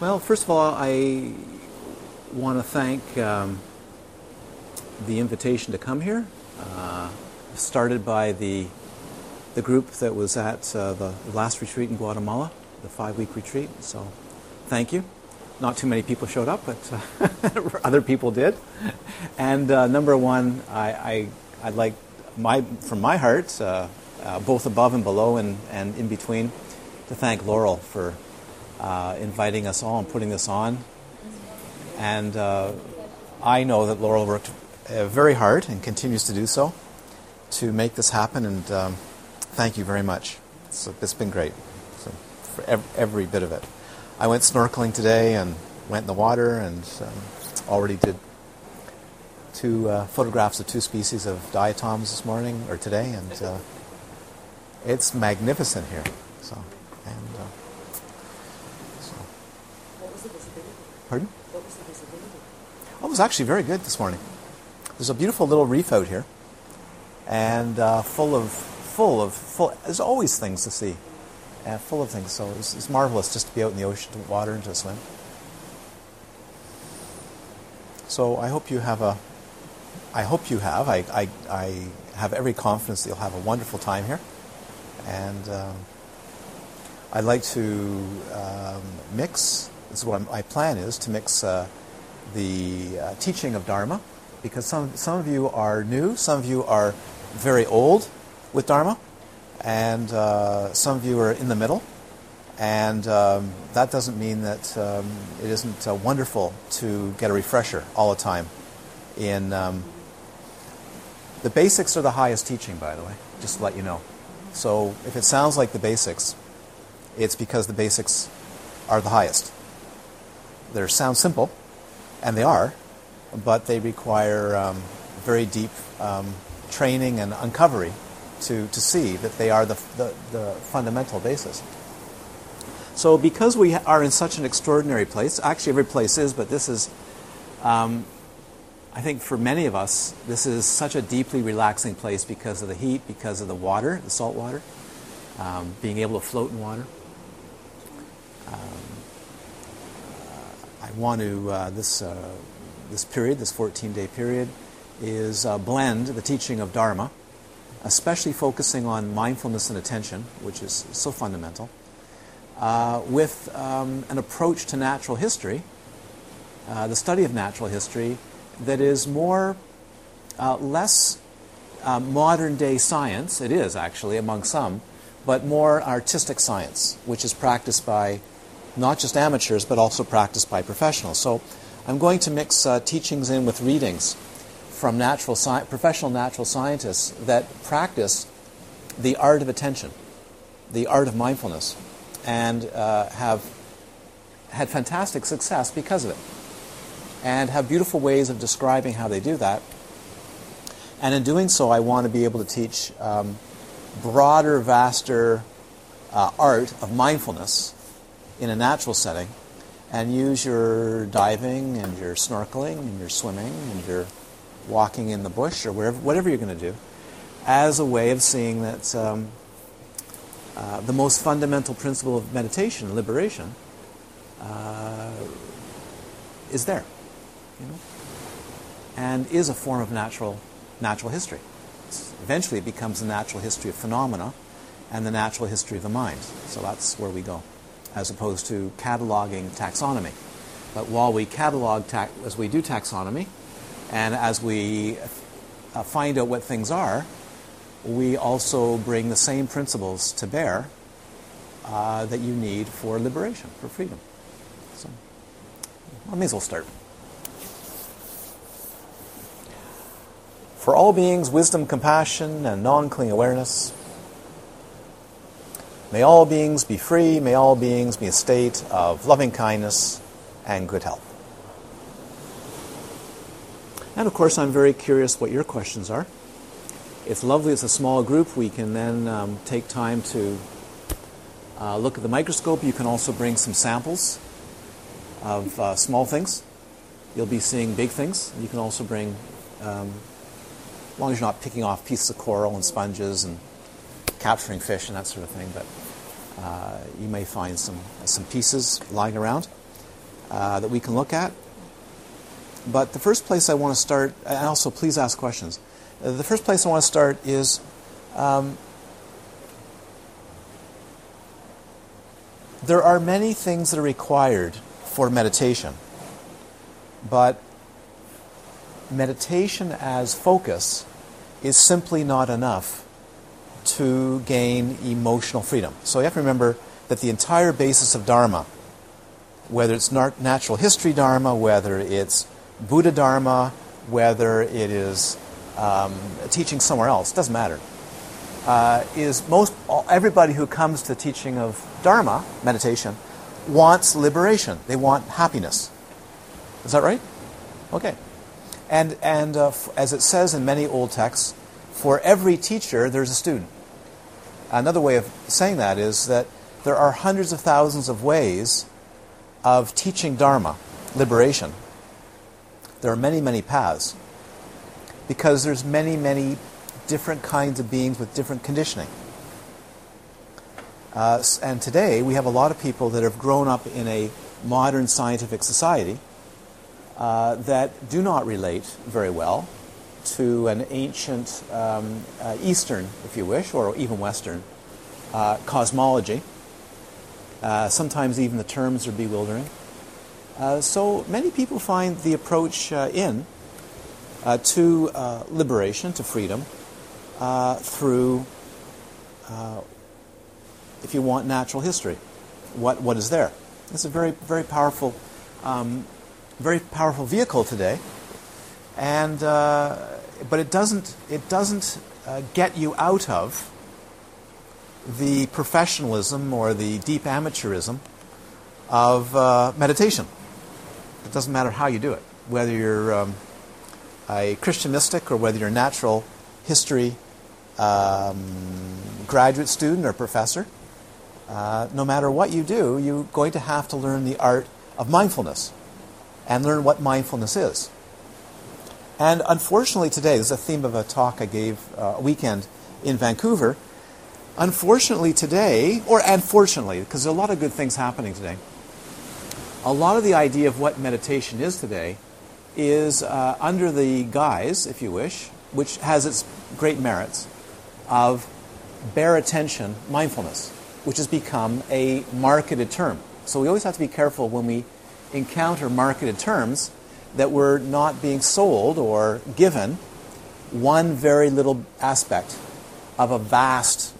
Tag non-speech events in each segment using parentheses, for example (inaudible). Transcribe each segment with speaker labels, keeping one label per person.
Speaker 1: Well, first of all, I want to thank um, the invitation to come here, uh, started by the the group that was at uh, the last retreat in Guatemala, the five-week retreat. So, thank you. Not too many people showed up, but uh, (laughs) other people did. And uh, number one, I, I I'd like my from my heart, uh, uh, both above and below and, and in between, to thank Laurel for uh, inviting us all and putting this on. And uh, I know that Laurel worked uh, very hard and continues to do so to make this happen. And um, thank you very much. So it's been great so for every, every, bit of it. I went snorkeling today and went in the water and um, already did two uh, photographs of two species of diatoms this morning or today, and uh, it's magnificent here. So, and uh, so.
Speaker 2: What was the visibility?
Speaker 1: Pardon?
Speaker 2: What was the visibility?
Speaker 1: Oh, it was actually very good this morning. There's a beautiful little reef out here, and uh, full of full of full. There's always things to see, and full of things. So it's, it's marvelous just to be out in the ocean, to water, and to swim. So I hope you have a I hope you have. I, I, I, have every confidence that you'll have a wonderful time here. And um, I'd like to um, mix, this is what my plan is, to mix uh, the uh, teaching of Dharma, because some, some of you are new, some of you are very old with Dharma, and uh, some of you are in the middle. And um, that doesn't mean that um, it isn't uh, wonderful to get a refresher all the time in um, the basics are the highest teaching, by the way, just to let you know. So if it sounds like the basics, it's because the basics are the highest. They sound simple, and they are, but they require um, very deep um, training and uncovery to, to see that they are the, the, the fundamental basis. So because we are in such an extraordinary place, actually every place is, but this is um, I think for many of us, this is such a deeply relaxing place because of the heat, because of the water, the salt water, um, being able to float in water. Um, uh, I want to, uh, this, uh, this period, this 14 day period, is uh, blend the teaching of Dharma, especially focusing on mindfulness and attention, which is so fundamental, uh, with um, an approach to natural history, uh, the study of natural history that is more, uh, less modern day science, it is actually among some, but more artistic science, which is practiced by not just amateurs, but also practiced by professionals. So I'm going to mix uh, teachings in with readings from natural sci- professional natural scientists that practice the art of attention, the art of mindfulness, and uh, have had fantastic success because of it and have beautiful ways of describing how they do that. And in doing so, I want to be able to teach um, broader, vaster uh, art of mindfulness in a natural setting and use your diving and your snorkeling and your swimming and your walking in the bush or wherever, whatever you're going to do as a way of seeing that um, uh, the most fundamental principle of meditation, liberation, uh, is there you know, and is a form of natural, natural history. Eventually, it becomes the natural history of phenomena and the natural history of the mind. So that's where we go, as opposed to cataloging taxonomy. But while we catalog, ta- as we do taxonomy, and as we uh, find out what things are, we also bring the same principles to bear uh, that you need for liberation, for freedom. So I may as well start. For all beings, wisdom, compassion, and non clinging awareness. May all beings be free. May all beings be a state of loving kindness and good health. And of course, I'm very curious what your questions are. It's lovely, it's a small group. We can then um, take time to uh, look at the microscope. You can also bring some samples of uh, small things. You'll be seeing big things. You can also bring um, as long as you're not picking off pieces of coral and sponges and capturing fish and that sort of thing. But uh, you may find some some pieces lying around. uh, that we can look at. But the first place I want to start, and also please ask questions. The first place I want to start is um, there are many things that are required for meditation, but meditation as focus is simply not enough to gain emotional freedom. So you have to remember that the entire basis of Dharma, whether it's natural history Dharma, whether it's Buddha Dharma, whether it is um, teaching somewhere else, doesn't matter. Uh, is most everybody who comes to the teaching of Dharma meditation wants liberation. They want happiness. Is that right? Okay. And and uh, f- as it says in many old texts, for every teacher there's a student. Another way of saying that is that there are hundreds of thousands of ways of teaching Dharma, liberation, there are many, many paths because there's many, many different kinds of beings with different conditioning. Uh, and today we have a lot of people that have grown up in a modern scientific society uh, that do not relate very well to an ancient um, uh, Eastern, if you wish, or even Western uh, cosmology. Uh, sometimes even the terms are bewildering. Uh, so many people find the approach uh, in uh, to uh, liberation, to freedom, uh, through, if you want, natural history. What, what is there? It's a very, very powerful, um, very powerful vehicle today, and but it doesn't, it doesn't get you out of the professionalism or the deep amateurism of uh, meditation. It doesn't matter how you do it, whether you're um, a Christian mystic or whether you're a natural history um, graduate student or professor. Uh, no matter what you do, you're going to have to learn the art of mindfulness and learn what mindfulness is. And unfortunately, today, this is a theme of a talk I gave uh, a weekend in Vancouver. Unfortunately, today, or unfortunately, because there's a lot of good things happening today, a lot of the idea of what meditation is today is uh, under the guise, if you wish, which has its great merits, of bare attention mindfulness, which has become a marketed term. So we always have to be careful when we encounter marketed terms that we're not being sold or given one very little aspect of a vast,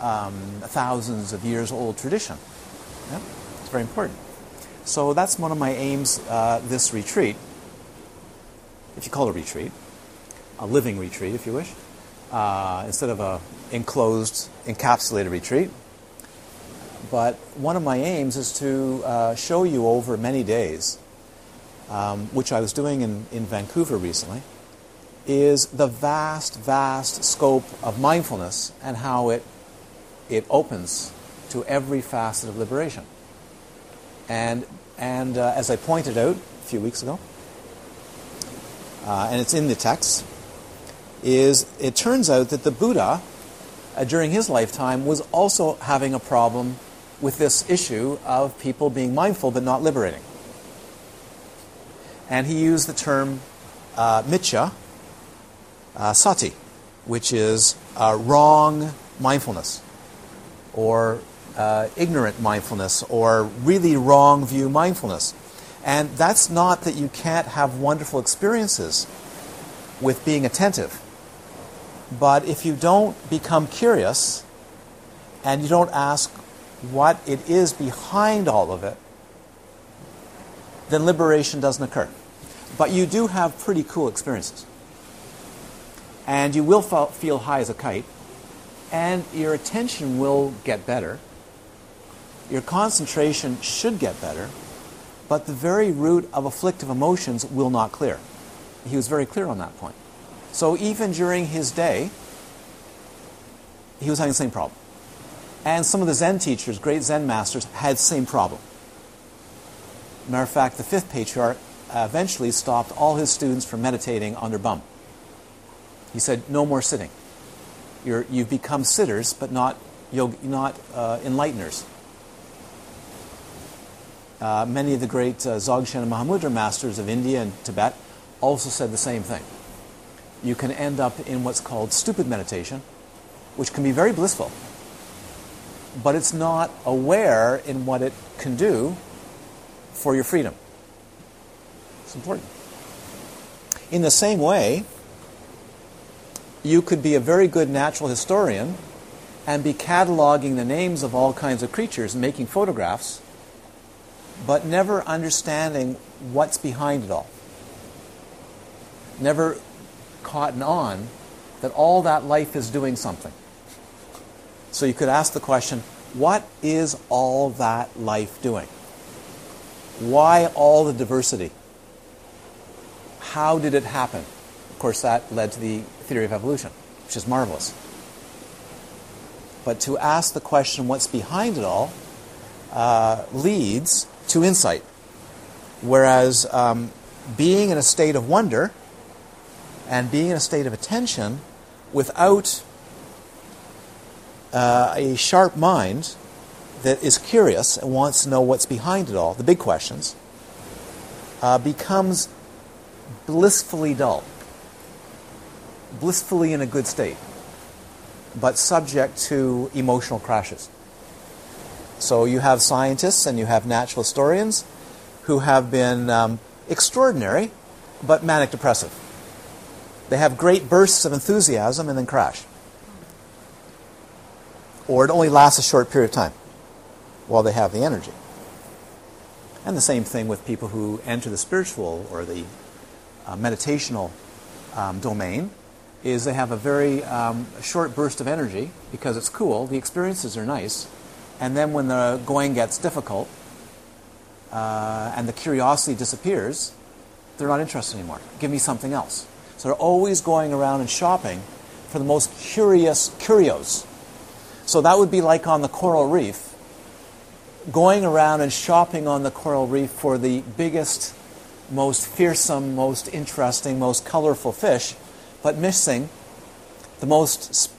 Speaker 1: um, thousands of years old tradition. Yeah? It's very important. So that's one of my aims uh, this retreat, if you call it a retreat, a living retreat, if you wish, uh, instead of a enclosed, encapsulated retreat. But one of my aims is to uh, show you over many days, um, which I was doing in, in Vancouver recently, is the vast, vast scope of mindfulness and how it, it opens to every facet of liberation. And, and uh, as I pointed out a few weeks ago, uh, and it's in the text, is it turns out that the Buddha, uh, during his lifetime, was also having a problem with this issue of people being mindful but not liberating. And he used the term uh, uh, sati, which is uh, wrong mindfulness or uh, ignorant mindfulness or really wrong view mindfulness. And that's not that you can't have wonderful experiences with being attentive. But if you don't become curious and you don't ask what it is behind all of it, then liberation doesn't occur. But you do have pretty cool experiences. And you will feel high as a kite, and your attention will get better your concentration should get better, but the very root of afflictive emotions will not clear. He was very clear on that point. So even during his day, he was having the same problem. And some of the Zen teachers, great Zen masters, had the same problem. Matter of fact, the fifth patriarch eventually stopped all his students from meditating on their bum. He said, No more sitting. you have become sitters, but not, not uh, enlighteners. Uh, many of the great uh, Dzogchen and Mahamudra masters of India and Tibet also said the same thing. You can end up in what's called stupid meditation, which can be very blissful, but it's not aware in what it can do for your freedom. It's important. In the same way, you could be a very good natural historian and be cataloging the names of all kinds of creatures and making photographs, but never understanding what's behind it all. Never caught on that all that life is doing something. So you could ask the question what is all that life doing? Why all the diversity? How did it happen? Of course, that led to the theory of evolution, which is marvelous. But to ask the question, what's behind it all, uh, leads to insight. Whereas um, being in a state of wonder and being in a state of attention without uh, a sharp mind that is curious and wants to know what's behind it all, the big questions, uh, becomes blissfully dull, blissfully in a good state, but subject to emotional crashes. So you have scientists and you have natural historians who have been um, extraordinary but manic depressive. They have great bursts of enthusiasm and then crash. Or it only lasts a short period of time while they have the energy. And the same thing with people who enter the spiritual or the uh, meditational um, domain is they have a very um, short burst of energy because it's cool, the experiences are nice, and then when the going gets difficult uh, and the curiosity disappears, they're not interested anymore. Give me something else. So they're always going around and shopping for the most curious curios. So that would be like on the coral reef, going around and shopping on the coral reef for the biggest most fearsome, most interesting, most colorful fish, but missing the most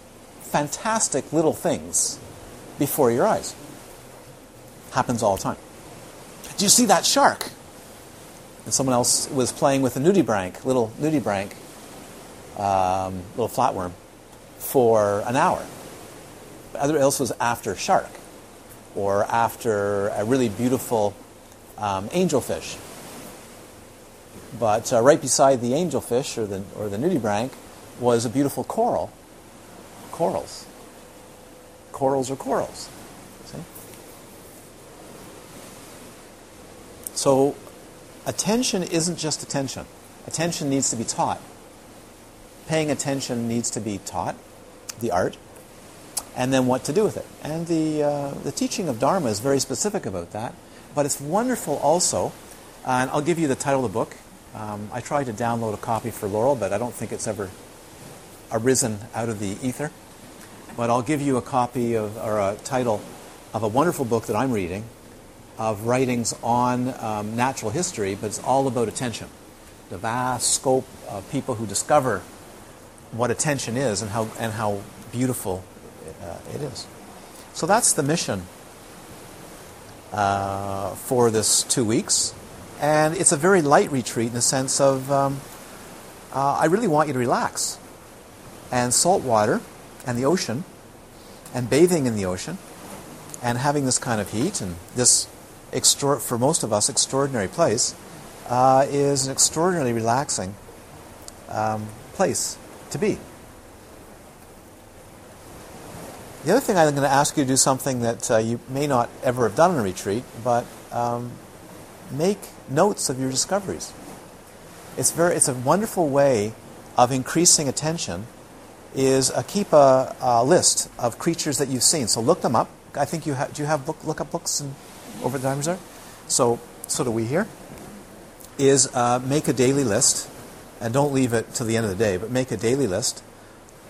Speaker 1: fantastic little things before your eyes. Happens all the time. Do you see that shark? And someone else was playing with a nudibranch, little nudibranch, um, little flatworm, for an hour. Other else was after shark, or after a really beautiful um, angelfish but uh, right beside the angelfish or the, or the nudibranch was a beautiful coral. Corals. Corals are corals. See? So attention isn't just attention. Attention needs to be taught. Paying attention needs to be taught, the art, and then what to do with it. And the, uh, the teaching of Dharma is very specific about that. But it's wonderful also, and I'll give you the title of the book. Um, I tried to download a copy for Laurel, but I don't think it's ever arisen out of the ether. But I'll give you a copy of, or a title of a wonderful book that I'm reading of writings on um, natural history, but it's all about attention. The vast scope of people who discover what attention is and how, and how beautiful uh, it is. So that's the mission uh, for this two weeks. And it's a very light retreat in the sense of um, uh, I really want you to relax. And salt water and the ocean and bathing in the ocean and having this kind of heat and this, for most of us, extraordinary place uh, is an extraordinarily relaxing um, place to be. The other thing I'm going to ask you to do something that uh, you may not ever have done in a retreat, but um, make notes of your discoveries. It's, very, it's a wonderful way of increasing attention is uh, keep a, a, list of creatures that you've seen. So look them up. I think you have, do you have book, look up books over the times there? So, so do we here. Is uh, make a daily list, and don't leave it to the end of the day, but make a daily list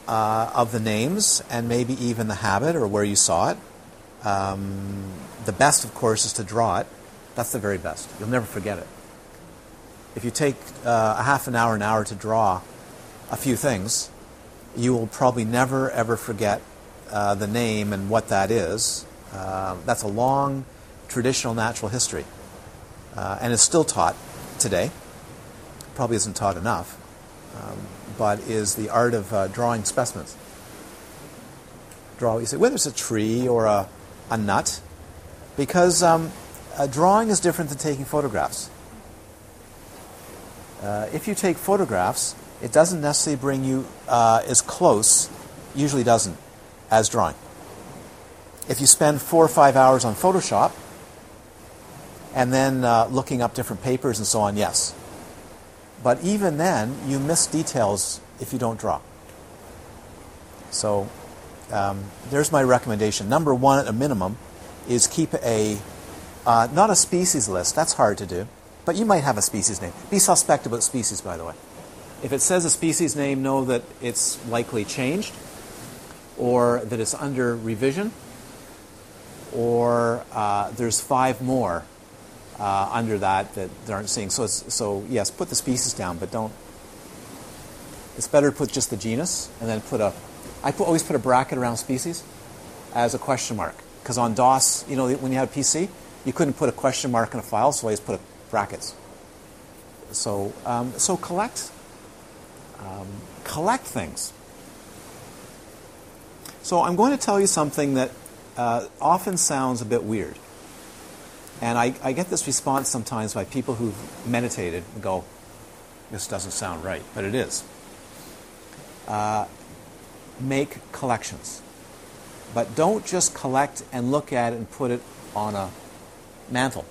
Speaker 1: uh, of the names and maybe even the habit or where you saw it. Um, the best, of course, is to draw it that's the very best. You'll never forget it. If you take uh, a half an hour, an hour to draw a few things, you will probably never ever forget uh, the name and what that is. Uh, that's a long traditional natural history. uh, and is still taught today. Probably isn't taught enough, um, but is the art of uh, drawing specimens. Draw, you say, whether it's a tree or a, a nut, because um, drawing is different than taking photographs. Uh, if you take photographs, it doesn't necessarily bring you uh, as close, usually doesn't, as drawing. If you spend four or five hours on Photoshop and then uh, looking up different papers and so on, yes. But even then, you miss details if you don't draw. So um, there's my recommendation. Number one, at a minimum, is keep a uh, not a species list. That's hard to do, but you might have a species name. Be suspect about species, by the way. If it says a species name, know that it's likely changed, or that it's under revision, or uh, there's five more uh, under that that they aren't seeing. So, so yes, put the species down, but don't. It's better to put just the genus and then put a. I put, always put a bracket around species as a question mark because on DOS, you know, when you had a PC, you couldn't put a question mark in a file, so I always put a brackets. So, um, so collect, um, collect things. So I'm going to tell you something that uh, often sounds a bit weird. And I, I, get this response sometimes by people who've meditated and go, this doesn't sound right, but it is. Uh, make collections. But don't just collect and look at it and put it on a mantle.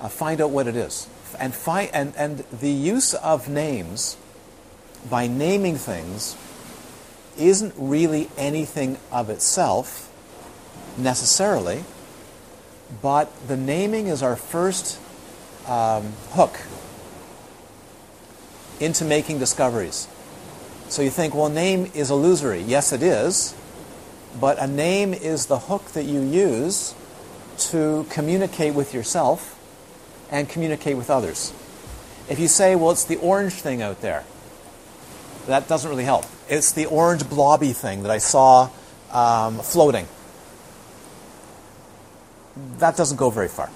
Speaker 1: Uh, find out what it is. And, find, and, and the use of names by naming things isn't really anything of itself necessarily, but the naming is our first um, hook into making discoveries. So you think, well, name is illusory. Yes, it is. But a name is the hook that you use to communicate with yourself and communicate with others. If you say, well, it's the orange thing out there, that doesn't really help. It's the orange blobby thing that I saw um, floating. That doesn't go very far.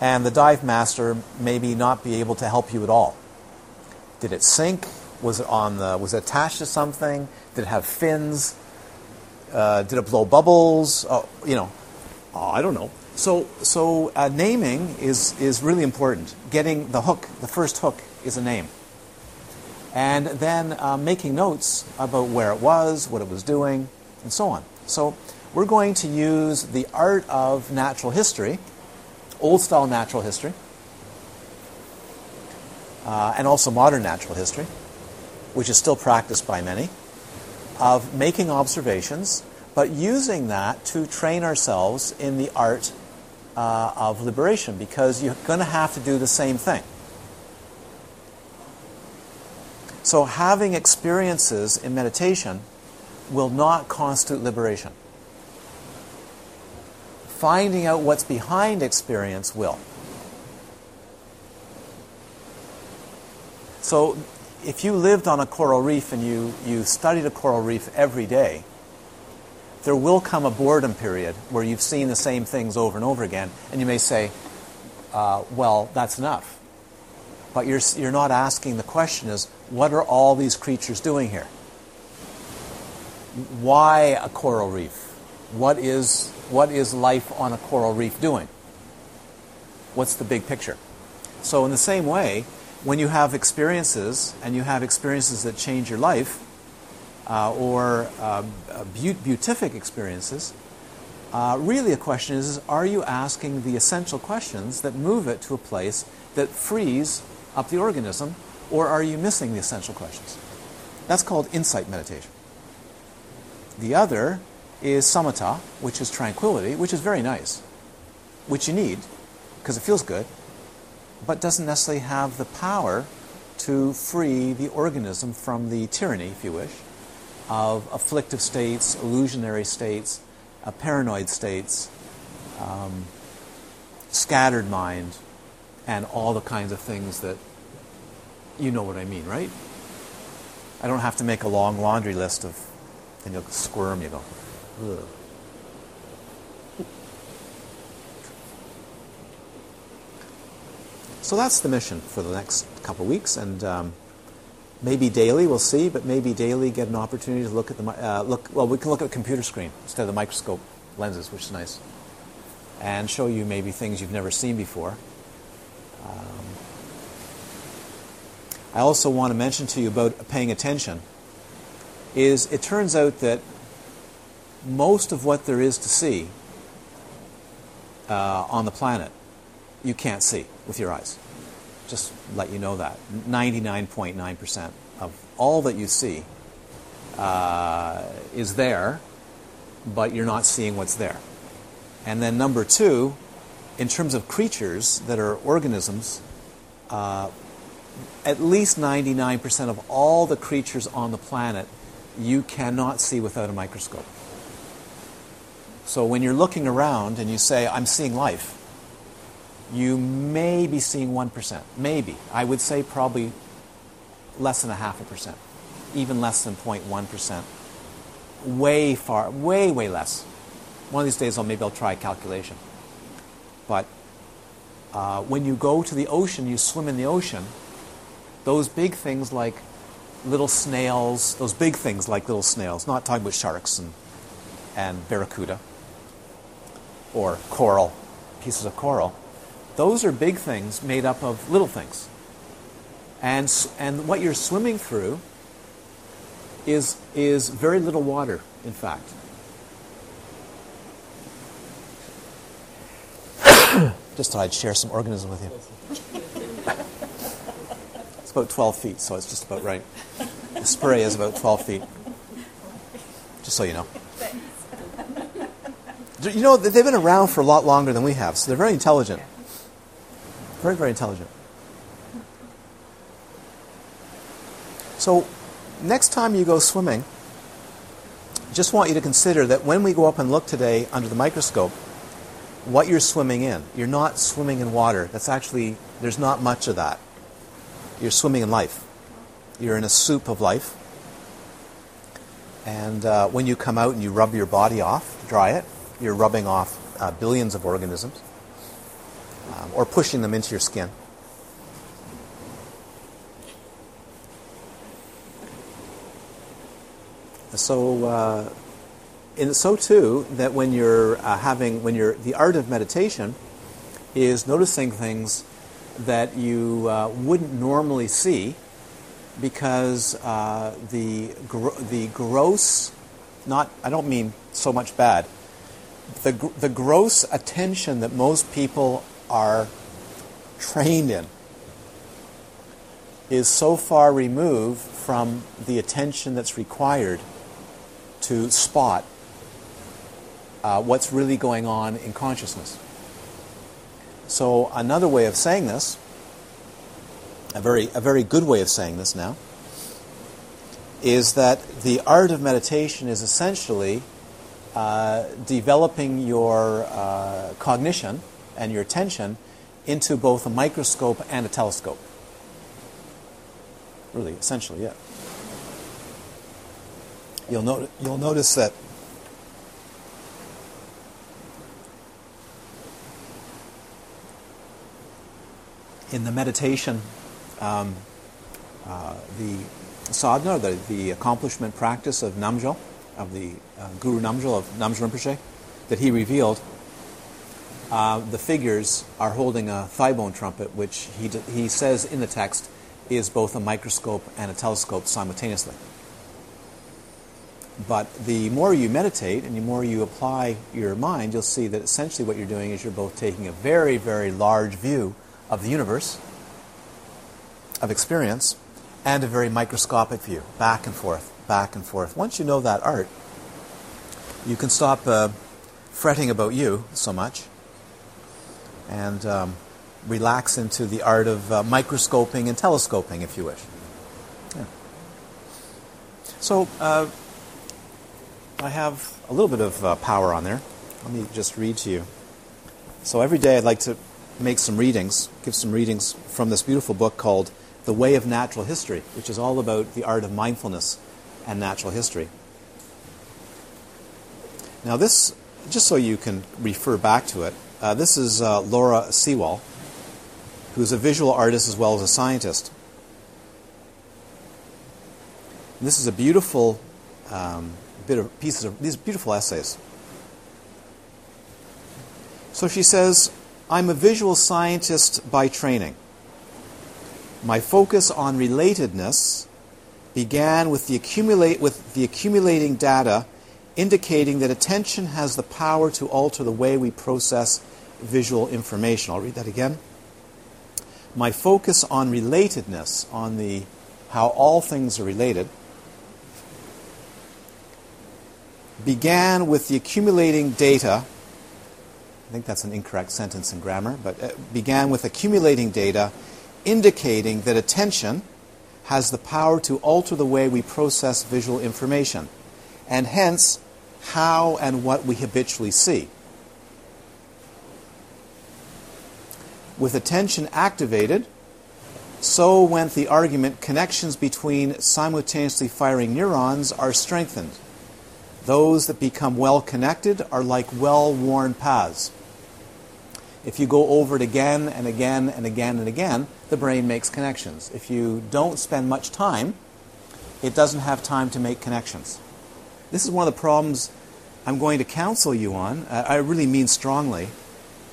Speaker 1: And the dive master maybe not be able to help you at all. Did it sink? Was it on the? Was it attached to something? Did it have fins? Uh, did it blow bubbles? Oh, you know, oh, I don't know. So, so uh, naming is, is really important. Getting the hook, the first hook, is a name. And then uh, making notes about where it was, what it was doing, and so on. So, we're going to use the art of natural history, old style natural history, uh, and also modern natural history, which is still practiced by many, of making observations but using that to train ourselves in the art uh, of liberation because you're going to have to do the same thing. So, having experiences in meditation will not constitute liberation. Finding out what's behind experience will. So, if you lived on a coral reef and you, you studied a coral reef every day, there will come a boredom period where you've seen the same things over and over again, and you may say, uh, well, that's enough. But you're, you're not asking the question is, what are all these creatures doing here? Why a coral reef? What is, what is life on a coral reef doing? What's the big picture? So, in the same way, when you have experiences and you have experiences that change your life, uh, or uh, beatific experiences, uh, really a question is, is are you asking the essential questions that move it to a place that frees up the organism, or are you missing the essential questions? That's called insight meditation. The other is samatha, which is tranquility, which is very nice, which you need because it feels good, but doesn't necessarily have the power to free the organism from the tyranny, if you wish, of afflictive states, illusionary states, uh, paranoid states, um, scattered mind, and all the kinds of things that you know what I mean, right? I don't have to make a long laundry list of, and you'll squirm, you go, So that's the mission for the next couple of weeks, and um, maybe daily we'll see, but maybe daily get an opportunity to look at the uh, look. Well, we can look at a computer screen instead of the microscope lenses, which is nice, and show you maybe things you've never seen before. Um, I also want to mention to you about paying attention. Is it turns out that most of what there is to see uh, on the planet you can't see with your eyes. Just let you know that. 99.9% of all that you see uh, is there, but you're not seeing what's there. And then, number two, in terms of creatures that are organisms, uh, at least 99% of all the creatures on the planet you cannot see without a microscope. So when you're looking around and you say, I'm seeing life, you may be seeing 1%. Maybe. I would say probably less than a half a percent, even less than 0.1%. Way far, way, way less. One of these days, I'll, maybe I'll try a calculation. But uh, when you go to the ocean, you swim in the ocean, those big things like little snails, those big things like little snails, not talking about sharks and, and barracuda or coral, pieces of coral, those are big things made up of little things. And, and what you're swimming through is, is very little water, in fact. (coughs) Just thought I'd share some organism with you. (laughs) It's about 12 feet, so it's just about right. The spray is about 12 feet. Just so you know. You know, they've been around for a lot longer than we have, so they're very intelligent. Very, very intelligent. So, next time you go swimming, just want you to consider that when we go up and look today under the microscope, what you're swimming in. You're not swimming in water. That's actually, there's not much of that. You're swimming in life. You're in a soup of life. And uh, when you come out and you rub your body off, dry it, you're rubbing off uh, billions of organisms um, or pushing them into your skin. So, uh, and so too that when you're uh, having, when you're, the art of meditation is noticing things that you uh, wouldn't normally see because uh, the, gro- the gross, not, I don't mean so much bad, the, the gross attention that most people are trained in is so far removed from the attention that's required to spot uh, what's really going on in consciousness. So, another way of saying this, a very, a very good way of saying this now, is that the art of meditation is essentially uh, developing your uh, cognition and your attention into both a microscope and a telescope. Really, essentially, yeah. You'll, not- you'll notice that in the meditation, um, uh, the sadhana, the, the accomplishment practice of Namjo, of the uh, Guru Namjo, of Namjo Rinpoche, that he revealed, uh, the figures are holding a thigh bone trumpet, which he, d- he says in the text is both a microscope and a telescope simultaneously. But the more you meditate and the more you apply your mind, you'll see that essentially what you're doing is you're both taking a very, very large view of the universe, of experience, and a very microscopic view, back and forth, back and forth. Once you know that art, you can stop uh, fretting about you so much and um, relax into the art of uh, microscoping and telescoping, if you wish. Yeah. So, uh, I have a little bit of uh, power on there. Let me just read to you. So, every day I'd like to make some readings, give some readings from this beautiful book called The Way of Natural History, which is all about the art of mindfulness and natural history. Now, this, just so you can refer back to it, uh, this is uh, Laura Sewall, who's a visual artist as well as a scientist. And this is a beautiful um, bit of pieces of these beautiful essays. So she says, I'm a visual scientist by training. My focus on relatedness began with the, accumulate, with the accumulating data indicating that attention has the power to alter the way we process visual information. I'll read that again. My focus on relatedness, on the how all things are related, began with the accumulating data. I think that's an incorrect sentence in grammar, but it began with accumulating data indicating that attention has the power to alter the way we process visual information, and hence how and what we habitually see. With attention activated, so went the argument connections between simultaneously firing neurons are strengthened. Those that become well connected are like well worn paths. If you go over it again and again and again and again, the brain makes connections. If you don't spend much time, it doesn't have time to make connections. This is one of the problems I'm going to counsel you on. Uh, I really mean strongly.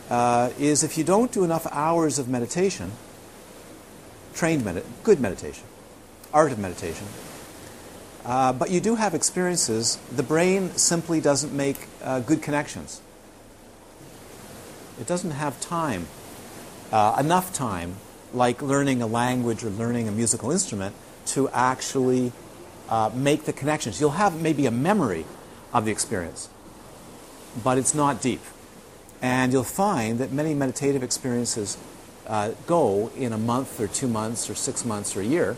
Speaker 1: Uh, is if you don't do enough hours of meditation, trained med- good meditation, art of meditation, uh, but you do have experiences, the brain simply doesn't make uh, good connections. It doesn't have time, uh, enough time, like learning a language or learning a musical instrument, to actually uh, make the connections. You'll have maybe a memory of the experience, but it's not deep. And you'll find that many meditative experiences uh, go in a month or two months or six months or a year.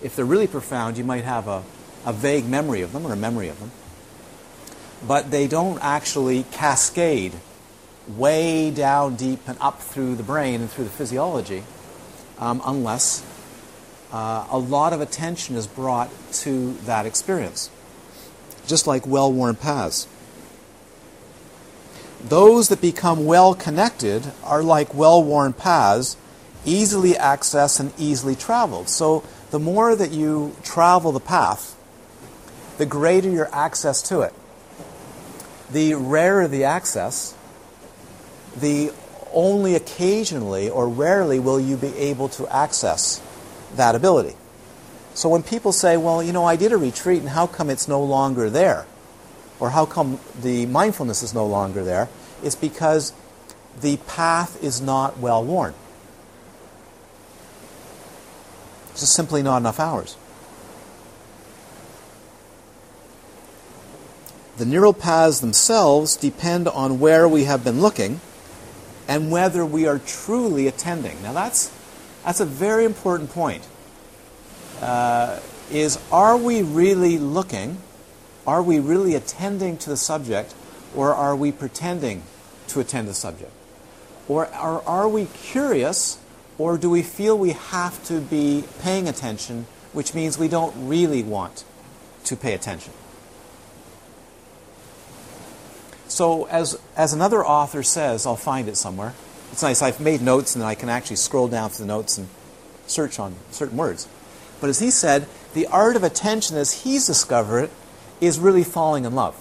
Speaker 1: If they're really profound, you might have a, a vague memory of them or a memory of them. But they don't actually cascade way down deep and up through the brain and through the physiology um, unless uh, a lot of attention is brought to that experience, just like well worn paths. Those that become well connected are like well worn paths, easily accessed and easily traveled. So the more that you travel the path, the greater your access to it. The rarer the access, the only occasionally or rarely will you be able to access that ability. So when people say, well, you know, I did a retreat and how come it's no longer there? Or how come the mindfulness is no longer there? It's because the path is not well worn. It's just simply not enough hours. The neural paths themselves depend on where we have been looking and whether we are truly attending. Now that's that's a very important point. Uh, is are we really looking? Are we really attending to the subject, or are we pretending to attend the subject? Or are, are we curious, or do we feel we have to be paying attention, which means we don't really want to pay attention? So, as, as another author says, I'll find it somewhere. It's nice. I've made notes and I can actually scroll down through the notes and search on certain words. But as he said, the art of attention, as he's discovered it, is really falling in love.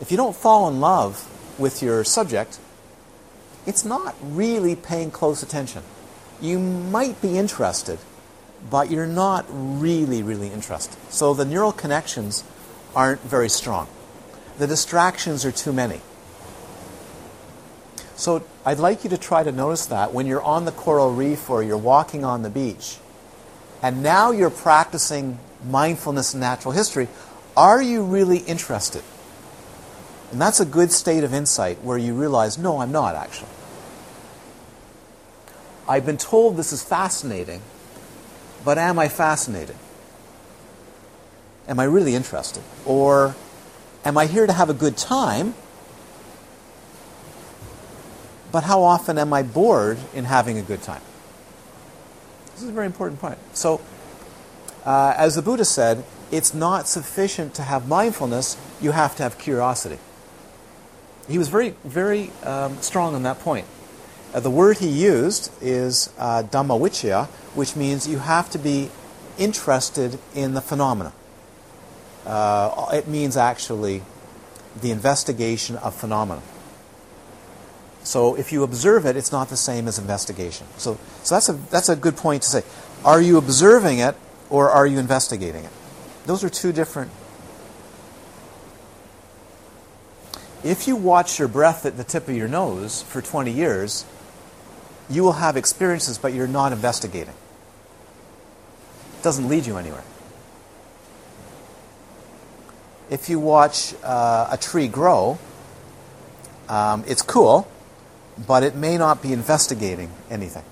Speaker 1: If you don't fall in love with your subject, it's not really paying close attention. You might be interested, but you're not really, really interested. So the neural connections aren't very strong the distractions are too many. So I'd like you to try to notice that when you're on the coral reef or you're walking on the beach, and now you're practicing mindfulness and natural history, are you really interested? And that's a good state of insight where you realize, no, I'm not actually. I've been told this is fascinating, but am I fascinated? Am I really interested? Or Am I here to have a good time? But how often am I bored in having a good time? This is a very important point. So, uh, as the Buddha said, it's not sufficient to have mindfulness, you have to have curiosity. He was very, very um, strong on that point. Uh, the word he used is uh, which means you have to be interested in the phenomena. Uh, it means actually the investigation of phenomena. So if you observe it, it's not the same as investigation. So, so that's, a, that's a good point to say. Are you observing it or are you investigating it? Those are two different. If you watch your breath at the tip of your nose for 20 years, you will have experiences, but you're not investigating. It doesn't lead you anywhere. If you watch uh, a tree grow, um, it's cool, but it may not be investigating anything.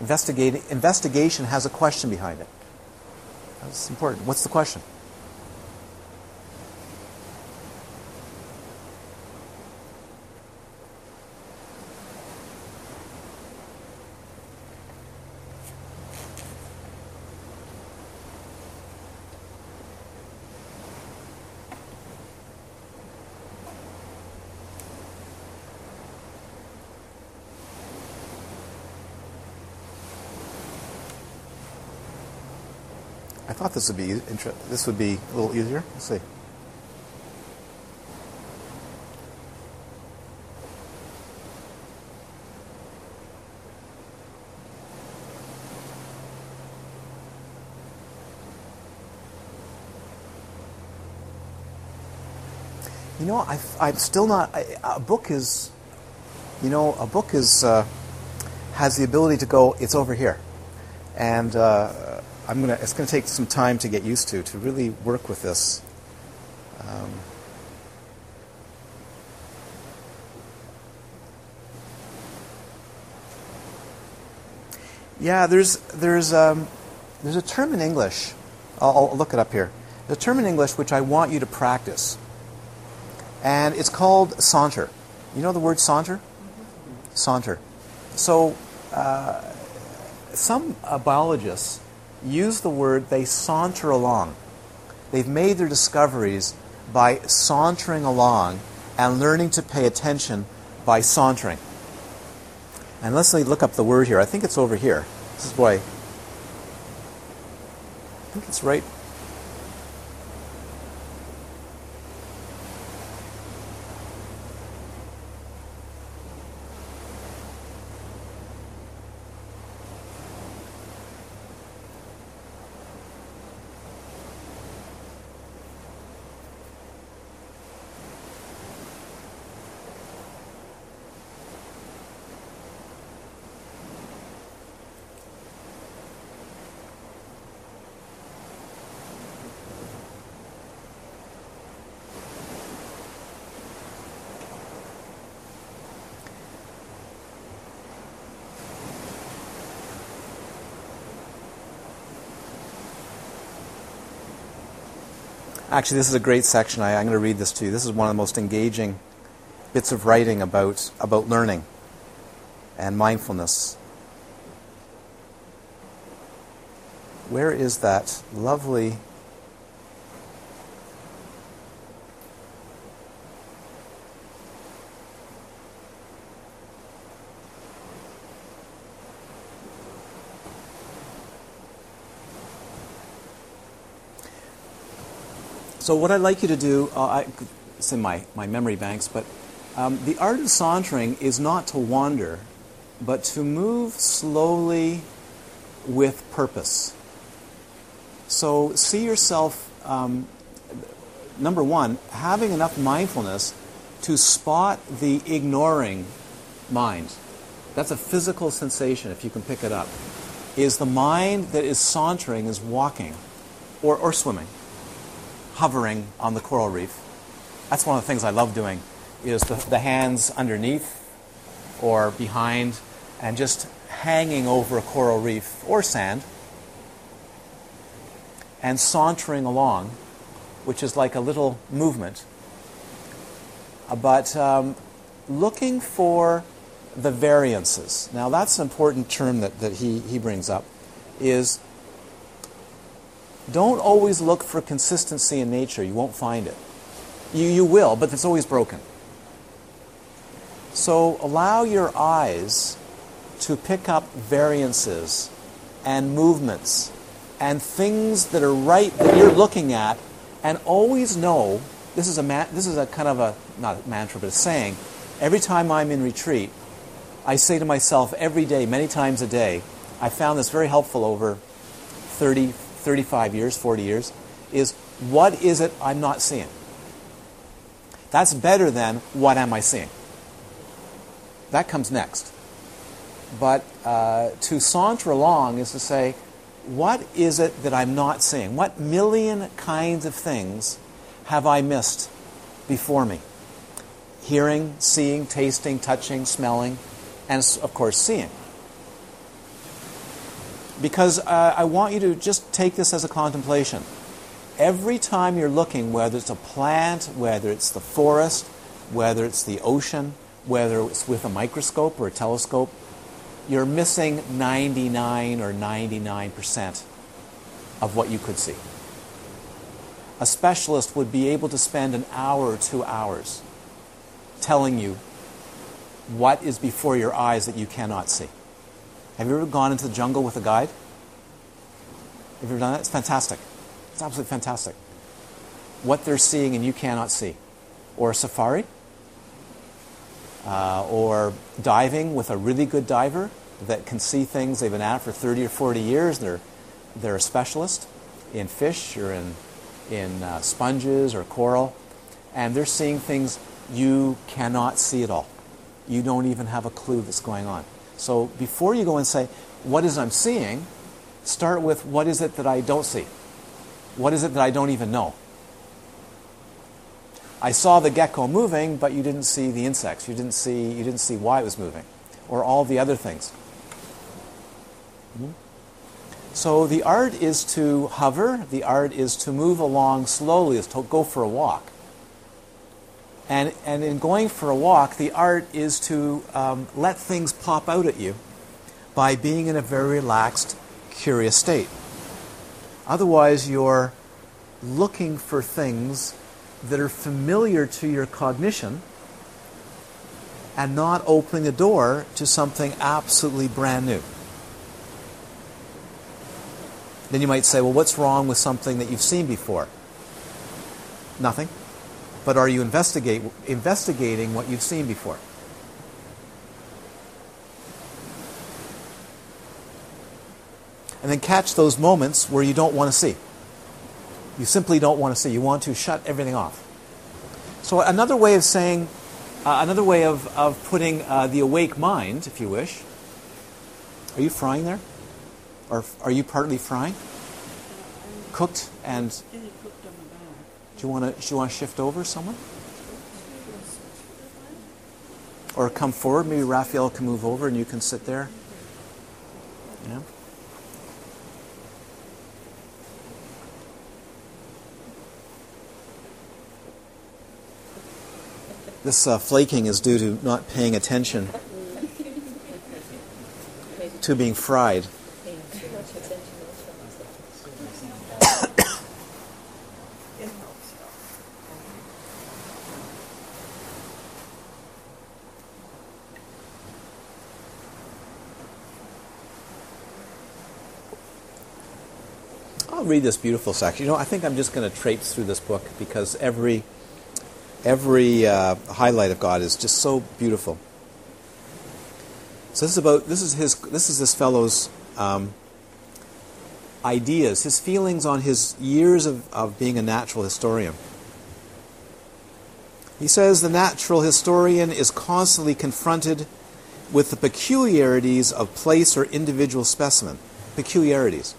Speaker 1: Investigation has a question behind it. That's important. What's the question? Thought this would be this would be a little easier. Let's see. You know, I, I'm still not. I, a book is, you know, a book is uh, has the ability to go. It's over here, and uh, I'm gonna. It's gonna take some time to get used to to really work with this. Um, yeah, there's there's um, there's a term in English. I'll, I'll look it up here. There's a term in English which I want you to practice, and it's called saunter. You know the word saunter? Saunter. So, uh, some uh, biologists use the word they saunter along. They've made their discoveries by sauntering along and learning to pay attention by sauntering. And let's look up the word here. I think it's over here. This is why. I think it's right. Actually, this is a great section. I, am going to read this to you. This is one of the most engaging bits of writing about, about learning and mindfulness. Where is that lovely So what I'd like you to do, uh, I, it's in my, my memory banks, but um, the art of sauntering is not to wander, but to move slowly with purpose. So see yourself, um, number one, having enough mindfulness to spot the ignoring mind. That's a physical sensation, if you can pick it up. Is the mind that is sauntering is walking or, or swimming hovering on the coral reef. That's one of the things I love doing is the, the hands underneath or behind and just hanging over a coral reef or sand and sauntering along, which is like a little movement. Uh, but um, looking for the variances. Now, that's an important term that, that he, he brings up, is don't always look for consistency in nature. You won't find it. You, you will, but it's always broken. So allow your eyes to pick up variances and movements and things that are right that you're looking at and always know this is a this is a kind of a not a mantra but a saying every time i'm in retreat i say to myself every day many times a day i found this very helpful over 30 35 years 40 years is what is it i'm not seeing that's better than what am i seeing that comes next but uh, to saunter along is to say what is it that I'm not seeing? What million kinds of things have I missed before me? Hearing, seeing, tasting, touching, smelling, and of course, seeing. Because uh, I want you to just take this as a contemplation. Every time you're looking, whether it's a plant, whether it's the forest, whether it's the ocean, whether it's with a microscope or a telescope, you're missing 99 or 99% of what you could see. A specialist would be able to spend an hour or two hours telling you what is before your eyes that you cannot see. Have you ever gone into the jungle with a guide? Have you ever done that? It's fantastic. It's absolutely fantastic. What they're seeing and you cannot see. Or a safari uh, or diving with a really good diver that can see things they've been at for 30 or 40 years. They're, they're a specialist in fish or in, in uh, sponges or coral, and they're seeing things you cannot see at all. You don't even have a clue that's going on. So before you go and say, What is I'm seeing? start with, What is it that I don't see? What is it that I don't even know? I saw the gecko moving, but you didn't see the insects. You didn't see, you didn't see why it was moving, or all the other things. Mm-hmm. So the art is to hover, the art is to move along slowly, is to go for a walk. And, and in going for a walk, the art is to um, let things pop out at you by being in a very relaxed, curious state. Otherwise, you're looking for things that are familiar to your cognition and not opening the door to something absolutely brand new. Then you might say, well, what's wrong with something that you've seen before? Nothing. But are you investigating what you've seen before? And then catch those moments where you don't want to see. You simply don't want to see. You want to shut everything off. So, another way of saying, uh, another way of, of putting uh, the awake mind, if you wish. Are you frying there? Or are you partly frying? Cooked and. Do you want to? Do you want to shift over someone? Or come forward. Maybe Raphael can move over and you can sit there. Yeah. This uh, flaking is due to not paying attention to being fried. I'll read this beautiful section. You know, I think I'm just going to traipse through this book because every every uh, highlight of God is just so beautiful. So this is about this is his this is this fellow's um, ideas, his feelings on his years of, of being a natural historian. He says the natural historian is constantly confronted with the peculiarities of place or individual specimen. Peculiarities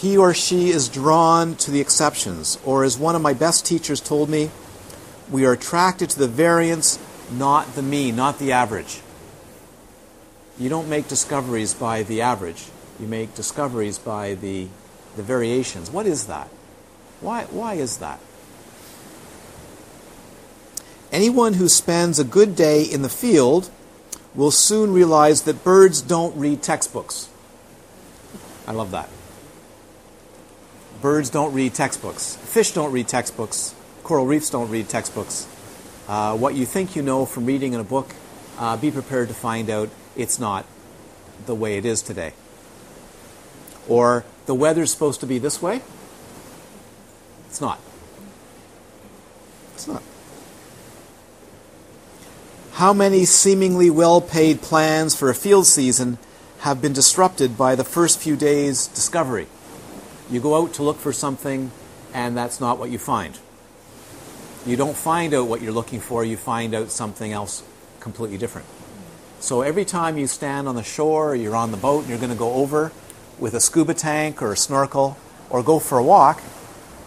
Speaker 1: he or she is drawn to the exceptions, or as one of my best teachers told me, we are attracted to the variance, not the mean, not the average. You don't make discoveries by the average. You make discoveries by the, the variations. What is that? Why, why is that? Anyone who spends a good day in the field will soon realize that birds don't read textbooks. I love that. Birds don't read textbooks. Fish don't read textbooks. Coral reefs don't read textbooks. Uh, what you think you know from reading in a book, uh, be prepared to find out it's not the way it is today. Or the weather's supposed to be this way. It's not. It's not. How many seemingly well paid plans for a field season have been disrupted by the first few days' discovery? You go out to look for something, and that's not what you find. You don't find out what you're looking for, you find out something else completely different. So every time you stand on the shore or you're on the boat and you're going to go over with a scuba tank or a snorkel or go for a walk,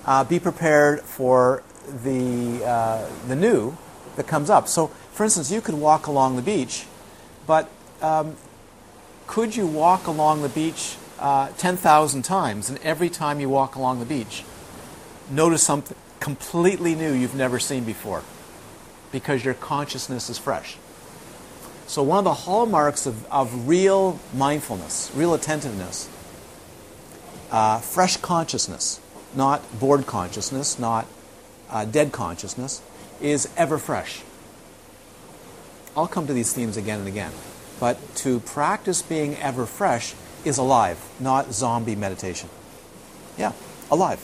Speaker 1: uh, be prepared for the, uh, the new that comes up. So, for instance, you could walk along the beach, but um, could you walk along the beach uh, 10,000 times and every time you walk along the beach, notice something completely new you've never seen before because your consciousness is fresh? So, one of the hallmarks of, of real mindfulness, real attentiveness, uh, fresh consciousness, not bored consciousness, not uh, dead consciousness, is ever fresh. I'll come to these themes again and again. But to practice being ever fresh is alive, not zombie meditation. Yeah, alive.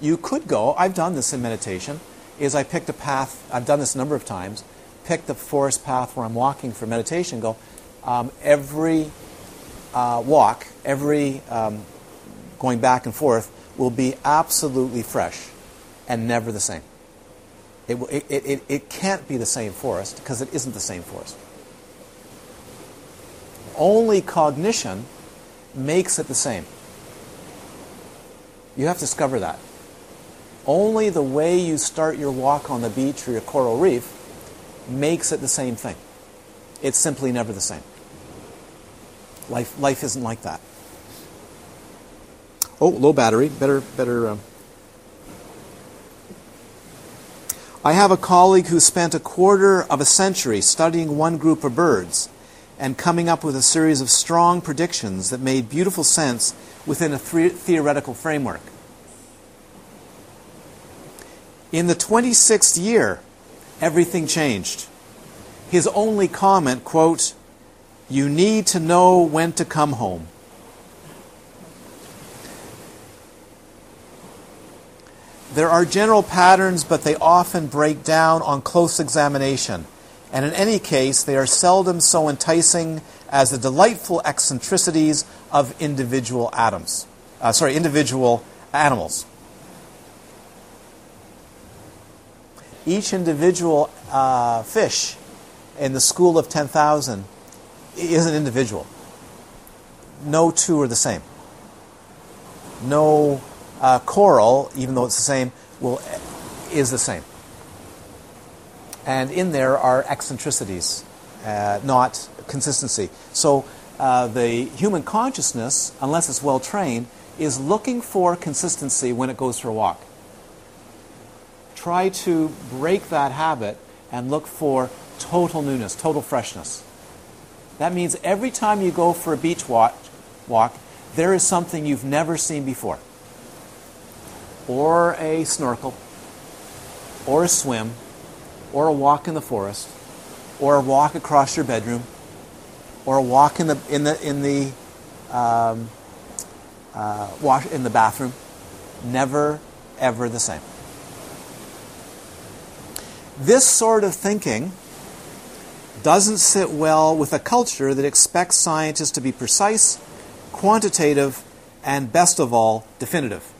Speaker 1: You could go, I've done this in meditation, is I picked a path, I've done this a number of times, pick the forest path where I'm walking for meditation, go, um, every uh, walk, every um, going back and forth will be absolutely fresh and never the same. It, it, it, it can't be the same forest because it isn't the same forest. Only cognition makes it the same. You have to discover that. Only the way you start your walk on the beach or your coral reef makes it the same thing. It's simply never the same. Life, life isn't like that. Oh, low battery. Better, better. Um. I have a colleague who spent a quarter of a century studying one group of birds and coming up with a series of strong predictions that made beautiful sense within a theoretical framework. In the 26th year, everything changed. His only comment, quote, you need to know when to come home. There are general patterns, but they often break down on close examination. And in any case, they are seldom so enticing as the delightful eccentricities of individual atoms. Uh, sorry, individual animals. Each individual uh, fish in the school of 10,000 is an individual. No two are the same. No uh, coral, even though it's the same, will, is the same. And in there are eccentricities, uh, not consistency. So uh, the human consciousness, unless it's well trained, is looking for consistency when it goes for a walk. Try to break that habit and look for total newness, total freshness. That means every time you go for a beach walk, walk there is something you've never seen before or a snorkel, or a swim, or a walk in the forest, or a walk across your bedroom, or a walk in the in the in the um, uh, wash in the bathroom. Never, ever the same. This sort of thinking doesn't sit well with a culture that expects scientists to be precise, quantitative, and best of all, definitive.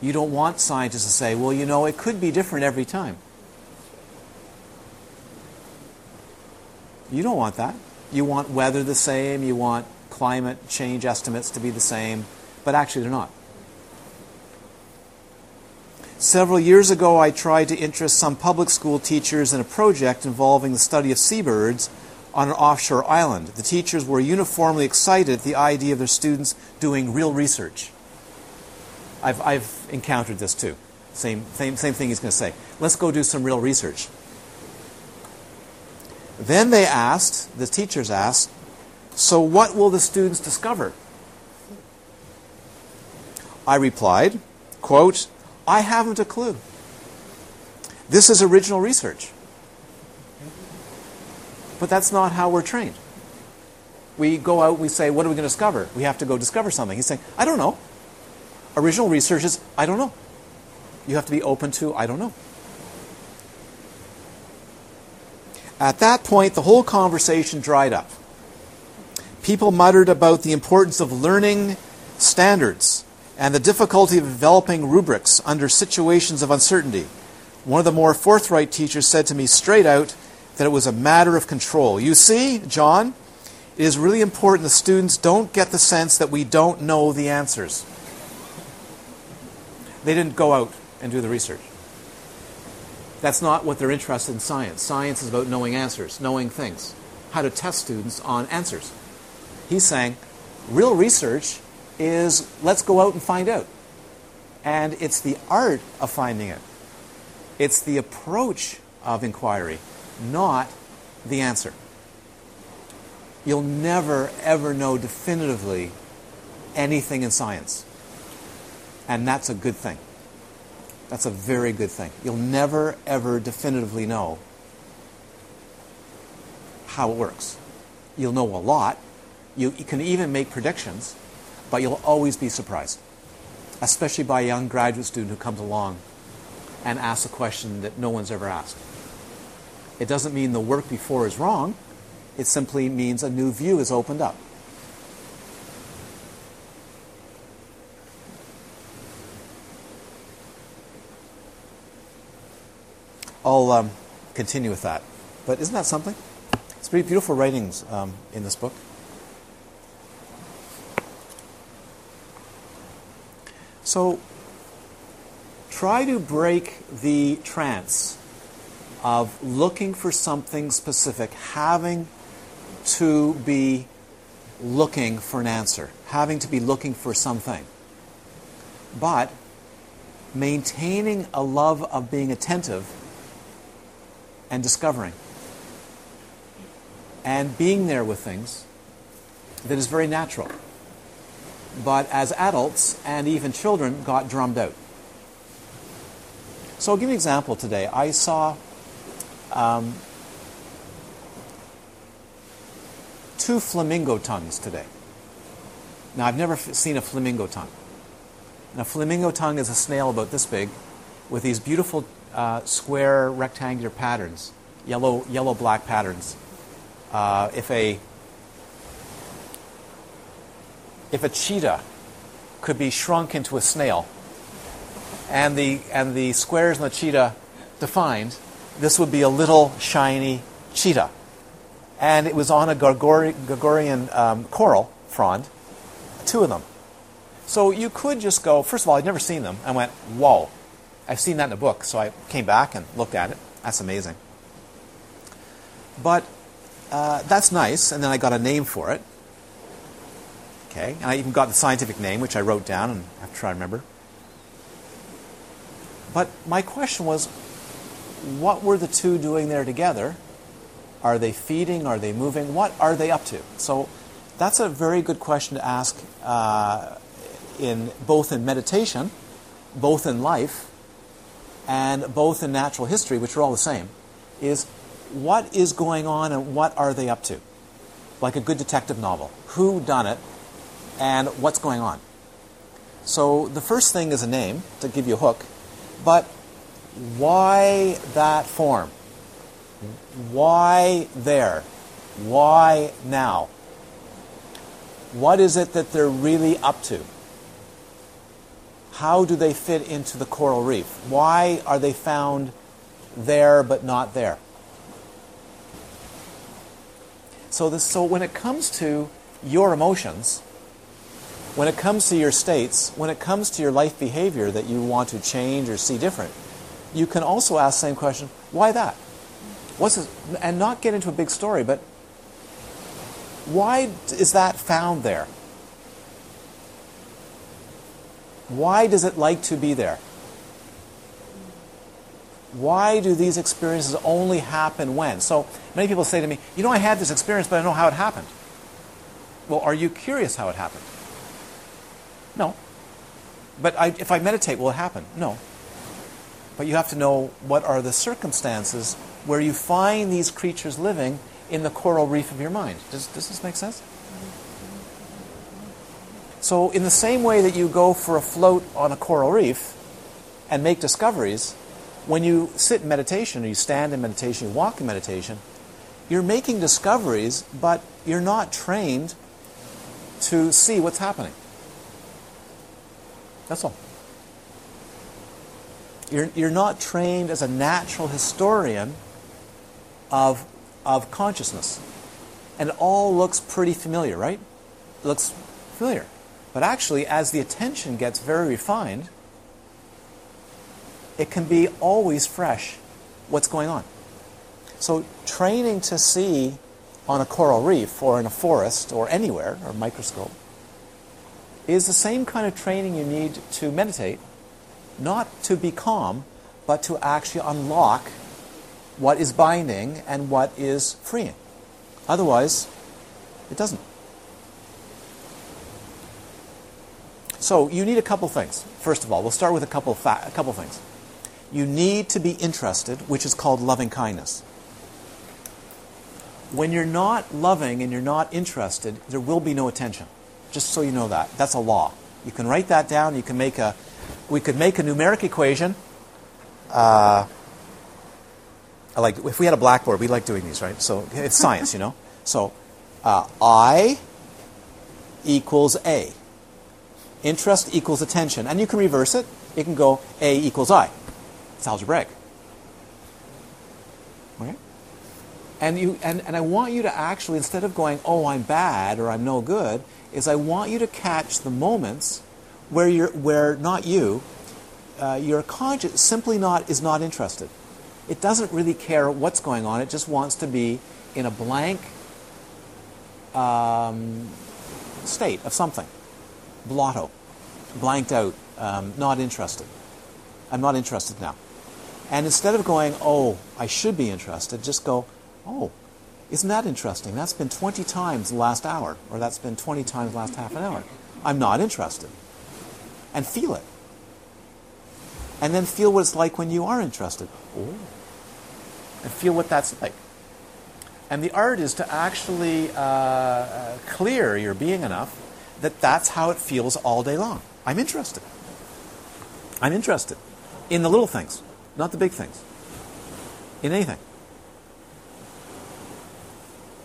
Speaker 1: You don't want scientists to say, well, you know, it could be different every time. You don't want that. You want weather the same, you want climate change estimates to be the same, but actually they're not. Several years ago, I tried to interest some public school teachers in a project involving the study of seabirds on an offshore island. The teachers were uniformly excited at the idea of their students doing real research. I've, I've encountered this too. Same, same, same thing he's going to say. Let's go do some real research. Then they asked, the teachers asked, so what will the students discover? I replied, quote, I haven't a clue. This is original research. But that's not how we're trained. We go out, we say, What are we going to discover? We have to go discover something. He's saying, I don't know. Original research is, I don't know. You have to be open to, I don't know. At that point, the whole conversation dried up. People muttered about the importance of learning standards and the difficulty of developing rubrics under situations of uncertainty. One of the more forthright teachers said to me straight out that it was a matter of control. You see, John, it is really important the students don't get the sense that we don't know the answers. They didn't go out and do the research. That's not what they're interested in science. Science is about knowing answers, knowing things, how to test students on answers. He's saying real research is let's go out and find out. And it's the art of finding it, it's the approach of inquiry, not the answer. You'll never, ever know definitively anything in science. And that's a good thing. That's a very good thing. You'll never, ever definitively know how it works. You'll know a lot. You, you can even make predictions, but you'll always be surprised, especially by a young graduate student who comes along and asks a question that no one's ever asked. It doesn't mean the work before is wrong, it simply means a new view is opened up. I'll um, continue with that. But isn't that something? It's pretty beautiful writings um, in this book. So try to break the trance of looking for something specific, having to be looking for an answer, having to be looking for something. But maintaining a love of being attentive and discovering and being there with things that is very natural. But as adults and even children got drummed out. So I'll give you an example today. I saw um, two flamingo tongues today. Now, I've never f- seen a flamingo tongue. And a flamingo tongue is a snail about this big with these beautiful uh, square rectangular patterns, yellow, yellow black patterns. Uh, if a if a cheetah could be shrunk into a snail and the and the squares in the cheetah defined, this would be a little shiny cheetah. And it was on a gorgonian um, coral frond, two of them. So you could just go, first of all, I'd never seen them. I went, whoa, I've seen that in a book, so I came back and looked at it. That's amazing. But uh, that's nice, and then I got a name for it. Okay, and I even got the scientific name, which I wrote down and I have to try to remember. But my question was, what were the two doing there together? Are they feeding? Are they moving? What are they up to? So that's a very good question to ask uh, in both in meditation, both in life, and both in natural history, which are all the same, is what is going on and what are they up to? Like a good detective novel. Who done it and what's going on? So the first thing is a name to give you a hook, but why that form? Why there? Why now? What is it that they're really up to? How do they fit into the coral reef? Why are they found there but not there? So, this, so when it comes to your emotions, when it comes to your states, when it comes to your life behavior that you want to change or see different, you can also ask the same question why that? What's this? And not get into a big story, but why is that found there? Why does it like to be there? Why do these experiences only happen when? So many people say to me, You know, I had this experience, but I know how it happened. Well, are you curious how it happened? No. But I, if I meditate, will it happen? No. But you have to know what are the circumstances where you find these creatures living in the coral reef of your mind. Does, does this make sense? So, in the same way that you go for a float on a coral reef and make discoveries, when you sit in meditation, or you stand in meditation, you walk in meditation, you're making discoveries, but you're not trained to see what's happening. That's all. You're, you're not trained as a natural historian of, of consciousness. And it all looks pretty familiar, right? It looks familiar. But actually, as the attention gets very refined, it can be always fresh what's going on. So, training to see on a coral reef or in a forest or anywhere, or microscope, is the same kind of training you need to meditate, not to be calm, but to actually unlock what is binding and what is freeing. Otherwise, it doesn't. So you need a couple things. First of all, we'll start with a couple a couple things. You need to be interested, which is called loving kindness. When you're not loving and you're not interested, there will be no attention. Just so you know that. That's a law. You can write that down. You can make a we could make a numeric equation. Uh, like if we had a blackboard, we like doing these, right? So it's science, you know. So uh, I equals A. Interest equals attention, and you can reverse it. It can go A equals I. It's algebraic. Okay? And you and, and I want you to actually instead of going, oh, I'm bad or I'm no good, is I want you to catch the moments where you're where not you, uh, your conscience simply not is not interested. It doesn't really care what's going on. It just wants to be in a blank um, state of something, blotto, blanked out, um, not interested. I'm not interested now. And instead of going, oh, I should be interested, just go, oh, isn't that interesting? That's been 20 times last hour, or that's been 20 times last half an hour. I'm not interested. And feel it. And then feel what it's like when you are interested. Ooh. And feel what that's like. And the art is to actually uh, uh, clear your being enough that that's how it feels all day long. I'm interested. I'm interested in the little things, not the big things. In anything.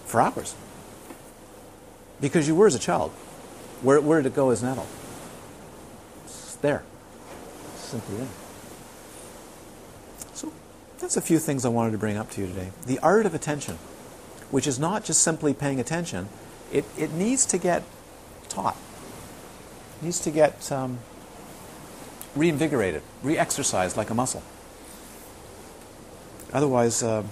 Speaker 1: For hours. Because you were as a child. Where, where did it go as an adult? It's there. simply there. So that's a few things I wanted to bring up to you today. The art of attention, which is not just simply paying attention, it, it needs to get taught. It needs to get um, reinvigorated, re exercised like a muscle. Otherwise, uh,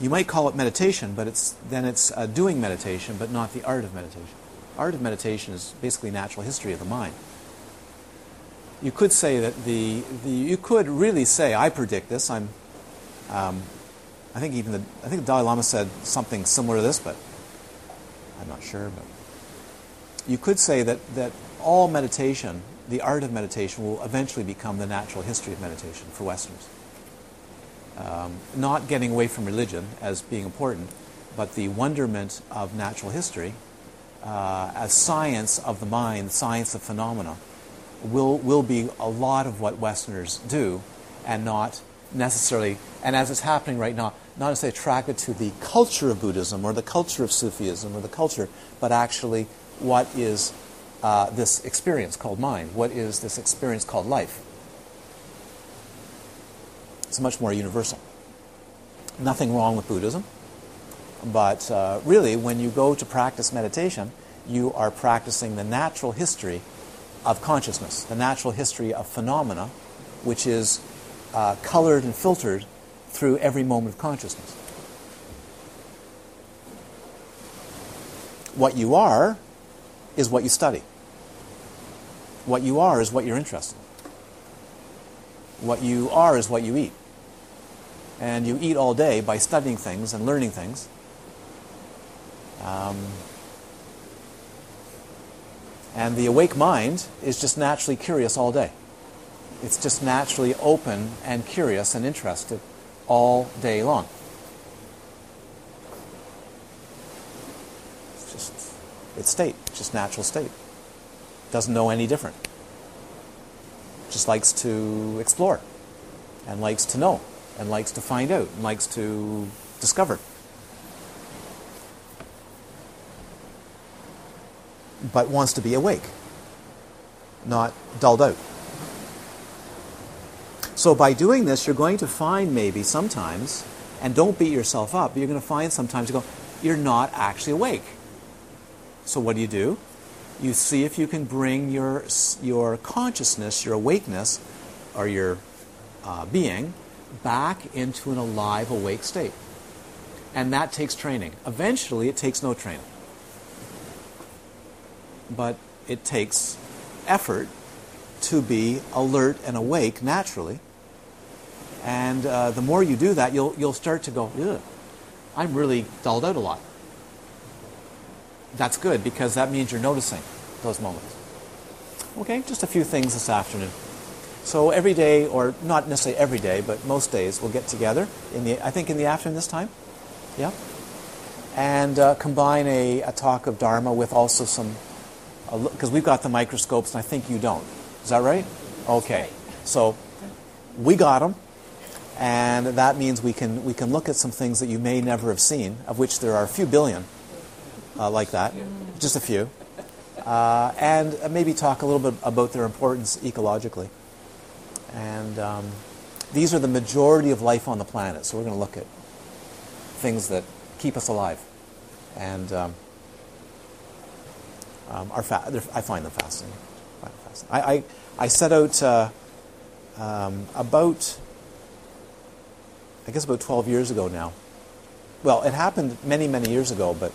Speaker 1: you might call it meditation, but it's, then it's uh, doing meditation, but not the art of meditation. Art of meditation is basically natural history of the mind. You could say that the, the you could really say, I predict this. I'm, um, I think even the, I think the Dalai Lama said something similar to this, but I'm not sure. But you could say that, that all meditation, the art of meditation, will eventually become the natural history of meditation for Westerners. Um, not getting away from religion as being important, but the wonderment of natural history uh, as science of the mind, science of phenomena, will, will be a lot of what Westerners do and not necessarily, and as it's happening right now, not necessarily attracted to the culture of Buddhism or the culture of Sufism or the culture, but actually what is uh, this experience called mind? What is this experience called life? It's much more universal. Nothing wrong with Buddhism, but uh, really, when you go to practice meditation, you are practicing the natural history of consciousness, the natural history of phenomena, which is uh, colored and filtered through every moment of consciousness. What you are is what you study. What you are is what you're interested in. What you are is what you eat. And you eat all day by studying things and learning things. Um, and the awake mind is just naturally curious all day. It's just naturally open and curious and interested all day long. It's just its state, just natural state. Doesn't know any different. Just likes to explore and likes to know and likes to find out and likes to discover. But wants to be awake, not dulled out. So by doing this, you're going to find maybe sometimes, and don't beat yourself up, but you're going to find sometimes you go, you're not actually awake. So what do you do? You see if you can bring your, your consciousness, your awakeness, or your uh, being back into an alive, awake state. And that takes training. Eventually, it takes no training. But it takes effort to be alert and awake naturally. And uh, the more you do that, you'll, you'll start to go, Ugh, I'm really dulled out a lot. That's good because that means you're noticing those moments. Okay, just a few things this afternoon. So every day, or not necessarily every day, but most days, we'll get together in the. I think in the afternoon this time, yeah, and uh, combine a, a talk of Dharma with also some, because we've got the microscopes, and I think you don't. Is that right? Okay, so we got them, and that means we can we can look at some things that you may never have seen, of which there are a few billion, uh, like that, just a few, uh, and maybe talk a little bit about their importance ecologically. And um, these are the majority of life on the planet. So we're going to look at things that keep us alive. And um, um, are fa- I find them fascinating. I, I, I set out uh, um, about, I guess about 12 years ago now. Well, it happened many, many years ago, but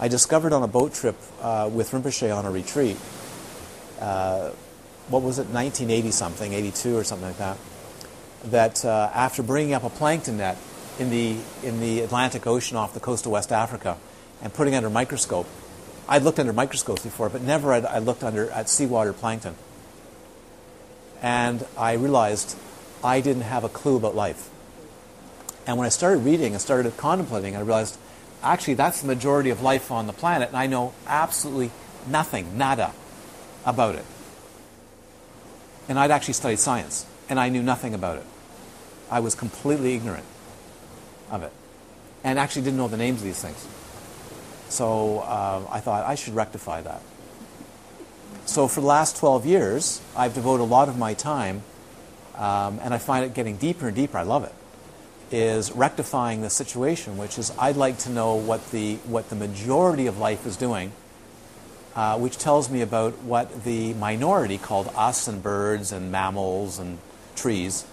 Speaker 1: I discovered on a boat trip uh, with Rinpoche on a retreat uh, what was it, 1980 something, 82 or something like that, that uh, after bringing up a plankton net in the, in the Atlantic Ocean off the coast of West Africa and putting under microscope, I'd looked under microscopes before, but never had I looked under at seawater plankton. And I realized I didn't have a clue about life. And when I started reading and started contemplating, I realized actually that's the majority of life on the planet, and I know absolutely nothing, nada, about it. And I'd actually studied science, and I knew nothing about it. I was completely ignorant of it, and actually didn't know the names of these things. So uh, I thought I should rectify that. So for the last 12 years, I've devoted a lot of my time, um, and I find it getting deeper and deeper. I love it. Is rectifying the situation, which is I'd like to know what the what the majority of life is doing uh, which tells me about what the minority called us and birds and mammals and trees,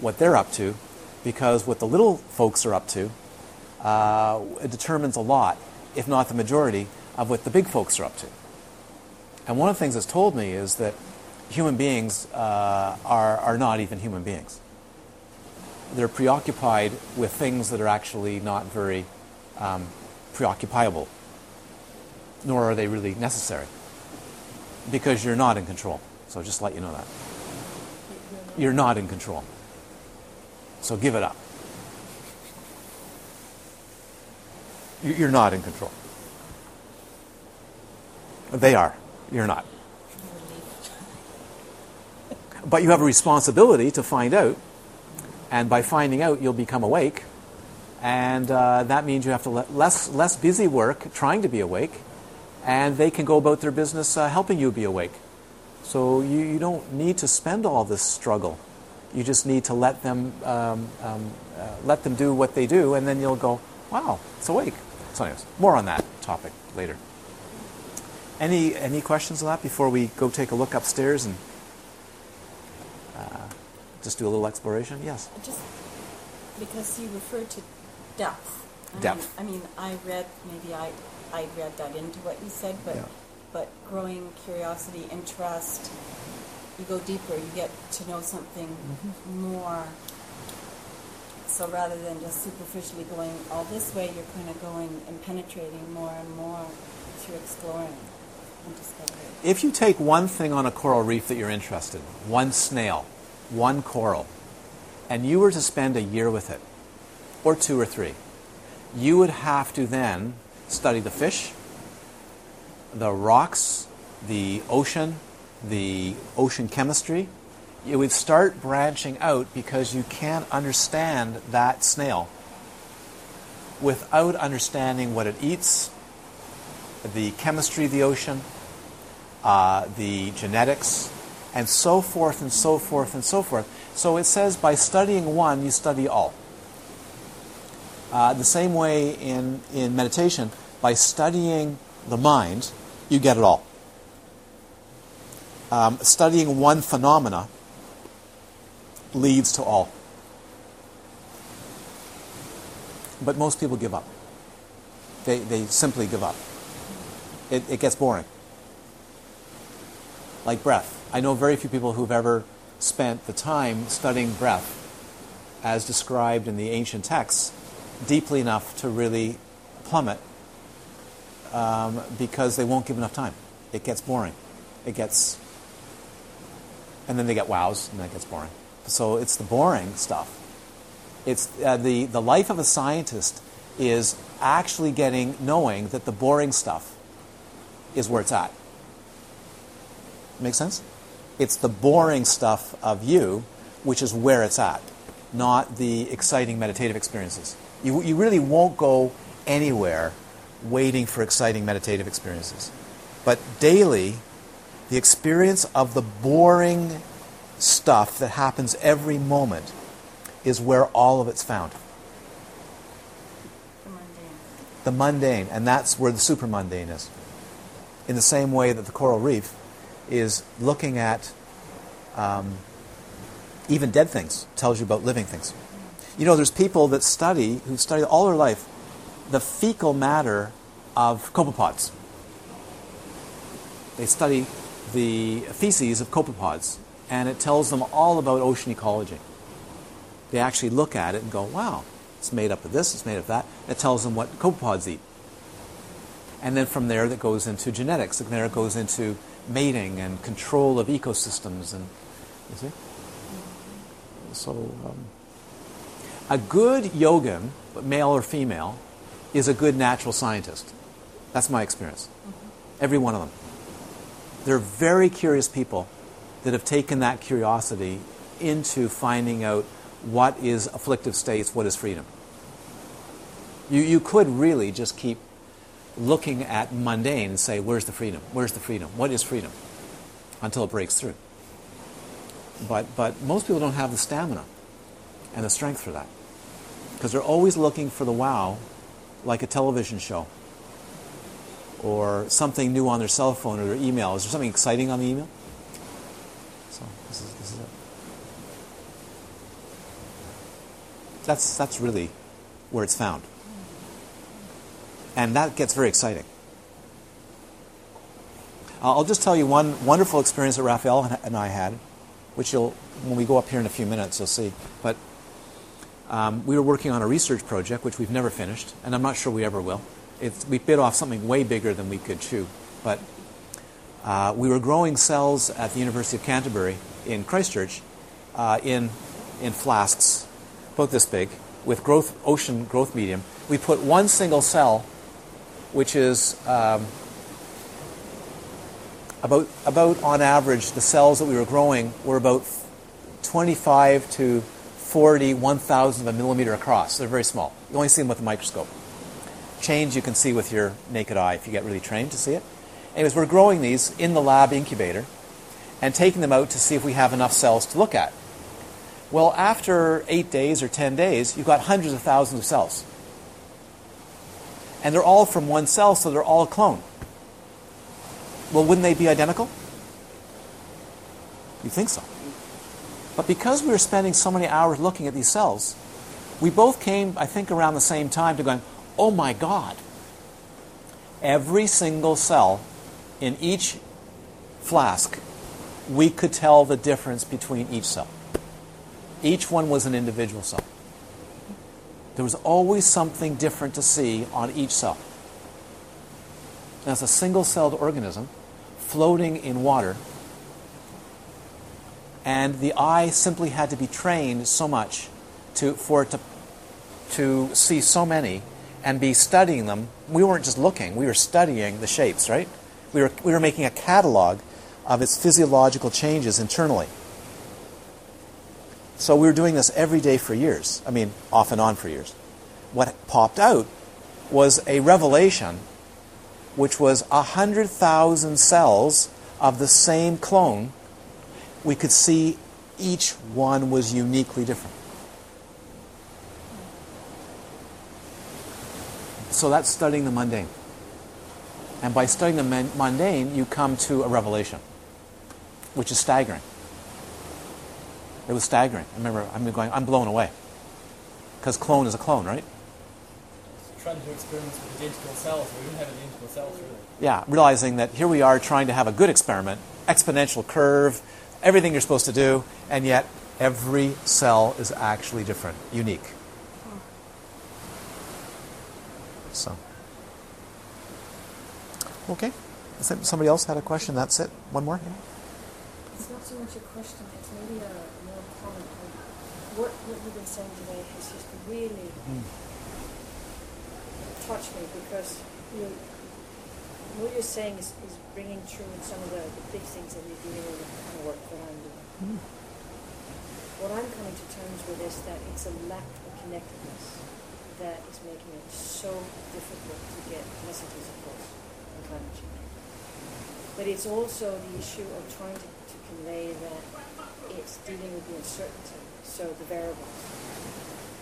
Speaker 1: what they're up to, because what the little folks are up to uh, determines a lot, if not the majority, of what the big folks are up to. And one of the things that's told me is that human beings uh, are, are not even human beings. They're preoccupied with things that are actually not very um, preoccupiable nor are they really necessary because you're not in control. So just let you know that. You're not in control. So give it up. You're not in control. They are. You're not. But you have a responsibility to find out. And by finding out, you'll become awake. And uh, that means you have to let less, less busy work trying to be awake and they can go about their business uh, helping you be awake. So you, you don't need to spend all this struggle. You just need to let them um, um, uh, let them do what they do, and then you'll go, "Wow, it's awake." So, anyways, more on that topic later. Any any questions on that before we go take a look upstairs and just do a little exploration? Yes.
Speaker 3: Just because you referred to depth. I
Speaker 1: Depth.
Speaker 3: Mean, I mean, I read maybe I I read that into what you said, but
Speaker 1: Yeah.
Speaker 3: but growing curiosity, interest, you go deeper, you get to know something
Speaker 1: Mm-hmm.
Speaker 3: more. So rather than just superficially going all this way, you're kind of going and penetrating more and more through exploring.
Speaker 1: If you take one thing on a coral reef that you're interested in, one snail, one coral, and you were to spend a year with it, or two or three, you would have to then study the fish, the rocks, the ocean, the ocean chemistry, you would start branching out because you can't understand that snail without understanding what it eats, the chemistry of the ocean, uh, the genetics, and so forth and so forth and so forth. So it says by studying one, you study all. Uh, the same way in, in meditation, by studying the mind, you get it all. Um, studying one phenomena leads to all. But most people give up. They, they simply give up. It, it gets boring. Like breath. I know very few people who've ever spent the time studying breath as described in the ancient texts deeply enough to really plummet um, because they won't give enough time. It gets boring. It gets, and then they get wows, and that gets boring. So it's the boring stuff. It's uh, the the life of a scientist is actually getting knowing that the boring stuff is where it's at. Make sense? It's the boring stuff of you, which is where it's at, not the exciting meditative experiences. You, you really won't go anywhere waiting for exciting meditative experiences. But daily, the experience of the boring stuff that happens every moment is where all of it's found.
Speaker 3: The mundane.
Speaker 1: The mundane, and that's where the supramundane is. In the same way that the coral reef is looking at um, even dead things, tells you about living things. You know, there's people that study, who study all their life, the fecal matter of copepods. They study the feces of copepods, and it tells them all about ocean ecology. They actually look at it and go, wow, it's made up of this, it's made of that. It tells them what copepods eat. And then from there, that goes into genetics, and there it goes into mating and control of ecosystems. And you see? So, um, a good yogin, male or female, is a good natural scientist. That's my experience. Every one of them. They're very curious people that have taken that curiosity into finding out what is afflictive states, what is freedom. You, you could really just keep looking at mundane and say, where's the freedom? Where's the freedom? What is freedom? Until it breaks through. But, but most people don't have the stamina and the strength for that. Because they're always looking for the wow, like a television show or something new on their cell phone or their email. Is there something exciting on the email? So this is, this is it. That's, that's really where it's found. And that gets very exciting. I'll just tell you one wonderful experience that Raphael and I had, which you'll, when we go up here in a few minutes, you'll see. But um, we were working on a research project, which we've never finished, and I'm not sure we ever will. It's, we bit off something way bigger than we could chew. But uh, we were growing cells at the University of Canterbury in Christchurch uh, in, in flasks, about this big, with growth, ocean growth medium. We put one single cell, which is um, about, about on average, the cells that we were growing were about 25 to 40, 1,000 of a millimeter across. They're very small. You only see them with a microscope. Change you can see with your naked eye if you get really trained to see it. Anyways, we're growing these in the lab incubator and taking them out to see if we have enough cells to look at. Well, after eight days or 10 days, you've got hundreds of thousands of cells. And they're all from one cell, so they're all a clone. Well, wouldn't they be identical? You think so. But because we were spending so many hours looking at these cells, we both came, I think, around the same time to going, oh my God. Every single cell in each flask, we could tell the difference between each cell. Each one was an individual cell. There was always something different to see on each cell. As a single celled organism floating in water, and the eye simply had to be trained so much to, for it to, to see so many and be studying them. We weren't just looking, we were studying the shapes, right? We were, we were making a catalog of its physiological changes internally. So we were doing this every day for years. I mean, off and on for years. What popped out was a revelation which was 100,000 cells of the same clone. We could see each one was uniquely different. So that's studying the mundane. And by studying the mundane, you come to a revelation, which is staggering. It was staggering. I remember I'm going, I'm blown away. Because clone is a clone, right?
Speaker 4: Trying to do experiments with identical cells. We didn't have identical cells, really.
Speaker 1: Yeah, realizing that here we are trying to have a good experiment, exponential curve, everything you're supposed to do, and yet every cell is actually different, unique. So, okay. Somebody else had a question? That's it. One more. Yeah.
Speaker 2: It's not so much a question, it's maybe a more comment. Like, What, what you've been saying today has just really hmm. touched me because you, what you're saying is, is bringing true in some of the, the big things that you're dealing with in the kind of work that I'm doing. Hmm. What I'm coming to terms with is that it's a lack of connectedness that is making it so difficult to get messages across on climate change. But it's also the issue of trying to, to convey that it's dealing with the uncertainty, so the variables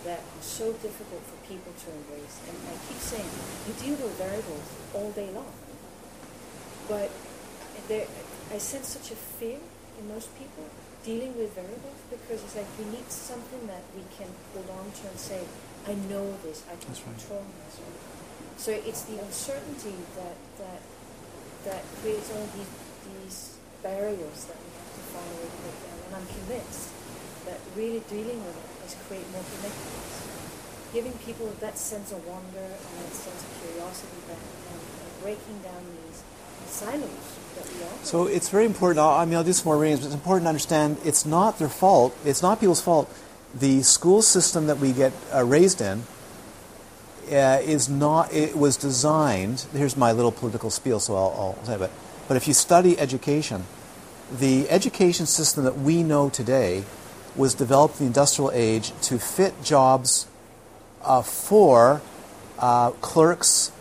Speaker 2: that are so difficult for people to embrace. And I keep saying, you deal with variables all day long. But there, I sense such a fear in most people dealing with variables because it's like we need something that we can hold on to and say, I know this, I can
Speaker 1: That's right.
Speaker 2: control this. So it's the uncertainty that that that creates all these these barriers that we have to find a way to break down. And I'm convinced really dealing with it is create more connectedness, giving people that sense of wonder and that sense of curiosity back, and, and breaking down these silos that we are.
Speaker 1: So it's very important. I mean, I'll do some more readings, but it's important to understand it's not their fault. It's not people's fault. The school system that we get uh, raised in uh, is not. It was designed. Here's my little political spiel, so I'll, I'll say it. But if you study education, the education system that we know today was developed in the industrial age to fit jobs uh, for uh, clerks,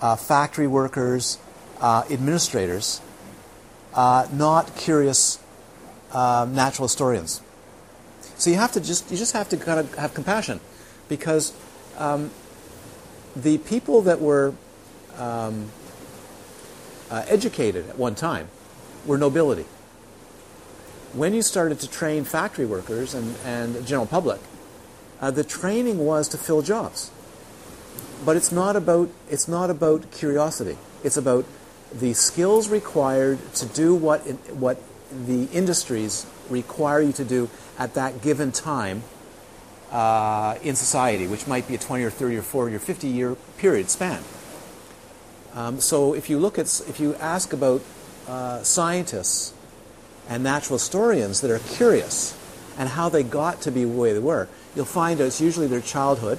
Speaker 1: uh, factory workers, uh, administrators, uh, not curious um, natural historians. So you have to just you just have to kind of have compassion, because um, the people that were um, uh, educated at one time were nobility. When you started to train factory workers and, and general public, uh, the training was to fill jobs. But it's not about it's not about curiosity. It's about the skills required to do what in, what the industries require you to do at that given time uh, in society, which might be a 20 or 30 or 40 or 50 year period span. Um, so if you look at if you ask about uh, scientists and natural historians that are curious and how they got to be the way they were, you'll find it's usually their childhood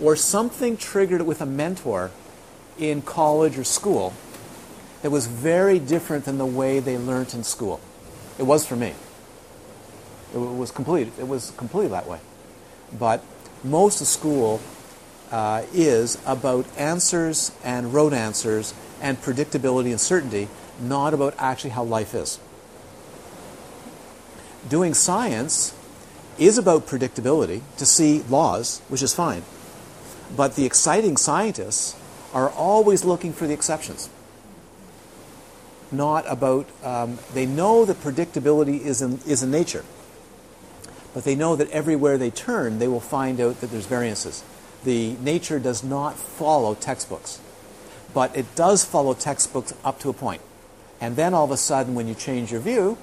Speaker 1: or something triggered with a mentor in college or school that was very different than the way they learned in school. It was for me. It was complete. It was completely that way. But most of school uh, is about answers and road answers and predictability and certainty, not about actually how life is. Doing science is about predictability to see laws, which is fine. But the exciting scientists are always looking for the exceptions. Not about, um, they know that predictability is in, is in nature, but they know that everywhere they turn, they will find out that there's variances. The nature does not follow textbooks, but it does follow textbooks up to a point. And then all of a sudden, when you change your view,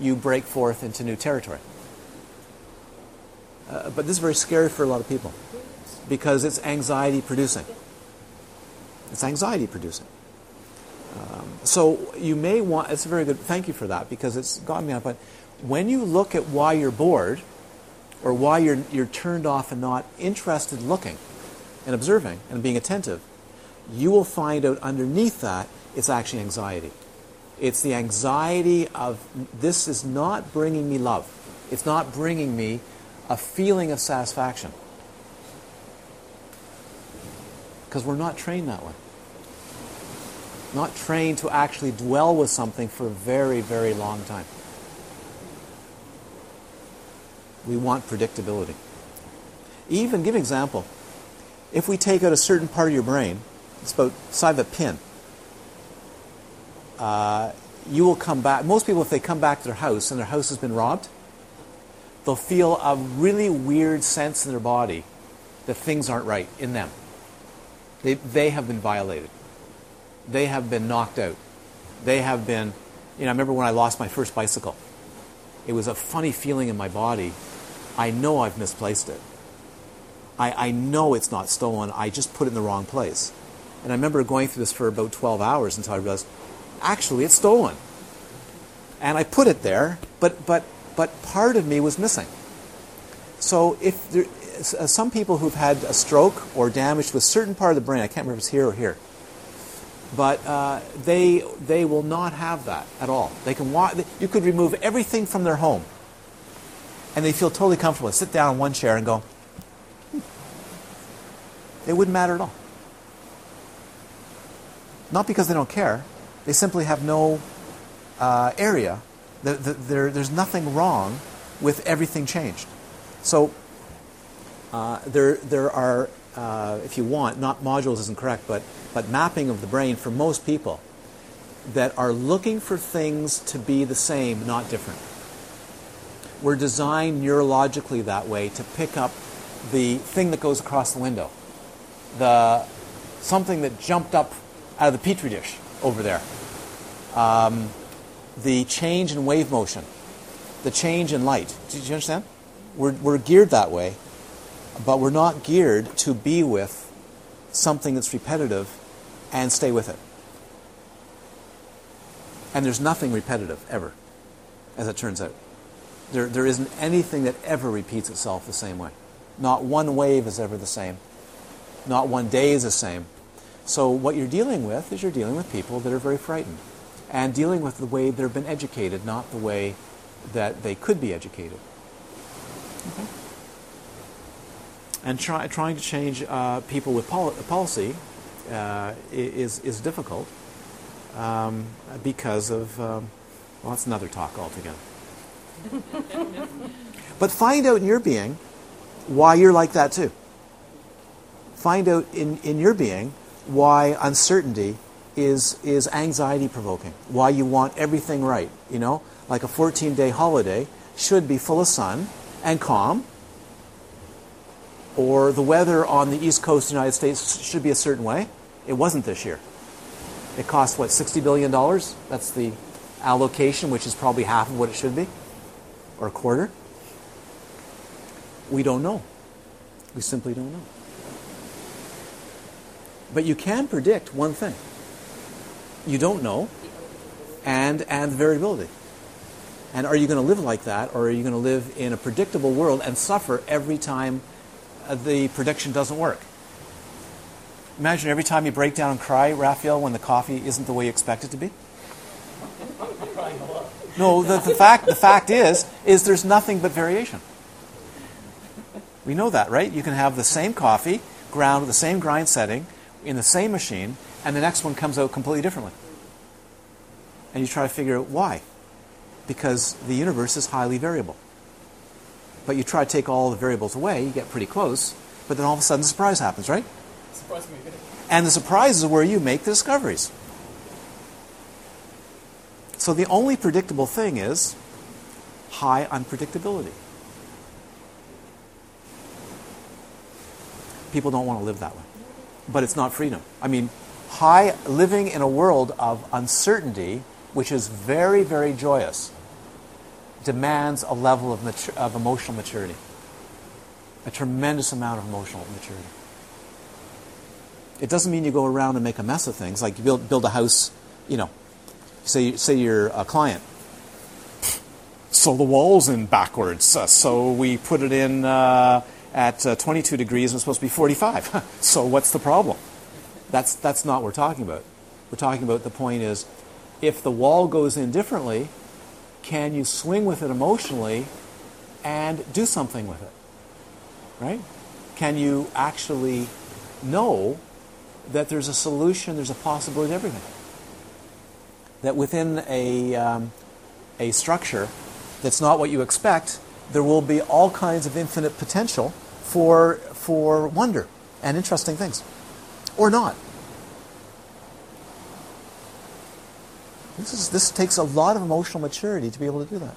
Speaker 1: you break forth into new territory. Uh, but this is very scary for a lot of people because it's anxiety producing. It's anxiety producing. Um, so you may want, it's a very good, thank you for that because it's got me on point. When you look at why you're bored or why you're, you're turned off and not interested looking and observing and being attentive, you will find out underneath that it's actually anxiety. It's the anxiety of this is not bringing me love. It's not bringing me a feeling of satisfaction. Because we're not trained that way. Not trained to actually dwell with something for a very, very long time. We want predictability. Even, give an example. If we take out a certain part of your brain, it's about the of a pin, uh, you will come back. Most people, if they come back to their house and their house has been robbed, they'll feel a really weird sense in their body that things aren't right in them. They, they have been violated. They have been knocked out. They have been, you know, I remember when I lost my first bicycle. It was a funny feeling in my body. I know I've misplaced it. I, I know it's not stolen. I just put it in the wrong place. And I remember going through this for about 12 hours until I realized, actually, it's stolen. And I put it there, but, but, but part of me was missing. So if there, uh, some people who've had a stroke or damage to a certain part of the brain, I can't remember if it's here or here, but uh, they, they will not have that at all. They can walk, you could remove everything from their home, and they feel totally comfortable. Sit down in one chair and go, hmm. it wouldn't matter at all. Not because they don't care, they simply have no uh, area. The, the, there, there's nothing wrong with everything changed. So uh, there, there are, uh, if you want, not modules isn't correct, but, but mapping of the brain for most people that are looking for things to be the same, not different. We're designed neurologically that way to pick up the thing that goes across the window, the something that jumped up out of the petri dish over there, um, the change in wave motion, the change in light. Did you understand? We're, we're geared that way but we're not geared to be with something that's repetitive and stay with it. And there's nothing repetitive ever, as it turns out. There, there isn't anything that ever repeats itself the same way. Not one wave is ever the same. Not one day is the same. So, what you're dealing with is you're dealing with people that are very frightened and dealing with the way they've been educated, not the way that they could be educated. Okay and try, trying to change uh, people with pol- policy uh, is, is difficult um, because of, um, well, that's another talk altogether. (laughs) but find out in your being why you're like that too. Find out in, in your being why uncertainty is, is anxiety provoking, why you want everything right. You know, like a 14 day holiday should be full of sun and calm or the weather on the east coast of the United States should be a certain way. It wasn't this year. It cost, what, $60 billion? That's the allocation, which is probably half of what it should be, or a quarter. We don't know. We simply don't know. But you can predict one thing you don't know, and, and variability. And are you going to live like that, or are you going to live in a predictable world and suffer every time uh, the prediction doesn't work. Imagine every time you break down and cry, Raphael, when the coffee isn't the way you expect it to be. No, the, the, fact, the fact is, is there's nothing but variation. We know that, right? You can have the same coffee ground with the same grind setting in the same machine, and the next one comes out completely differently. And you try to figure out why. Because the universe is highly variable but you try to take all the variables away, you get pretty close, but then all of a sudden the surprise happens, right?
Speaker 4: Surprise me.
Speaker 1: And the surprise is where you make the discoveries. So the only predictable thing is high unpredictability. People don't want to live that way. But it's not freedom. I mean, high living in a world of uncertainty, which is very, very joyous, demands a level of, of emotional maturity, a tremendous amount of emotional maturity. It doesn't mean you go around and make a mess of things, like you build, build a house, you know, say, say you're a client. So the wall's in backwards, uh, so we put it in uh, at uh, 22 degrees and it's supposed to be 45. (laughs) so what's the problem? That's, that's not what we're talking about. We're talking about the point is if the wall goes in differently, can you swing with it emotionally and do something with it? Right? Can you actually know that there's a solution, there's a possibility to everything? That within a, um, a structure that's not what you expect, there will be all kinds of infinite potential for, for wonder and interesting things. Or not. This, is, this takes a lot of emotional maturity to be able to do that.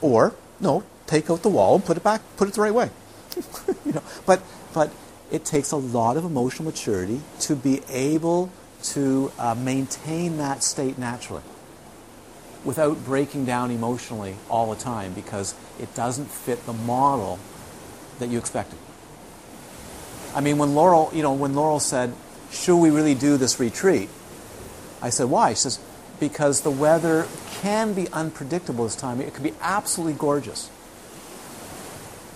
Speaker 1: Or, no, take out the wall and put it back, put it the right way. (laughs) you know, but, but it takes a lot of emotional maturity to be able to uh, maintain that state naturally without breaking down emotionally all the time because it doesn't fit the model that you expected. I mean, when Laurel, you know, when Laurel said, "Should we really do this retreat?" I said, "Why?" She says, "Because the weather can be unpredictable this time. It could be absolutely gorgeous.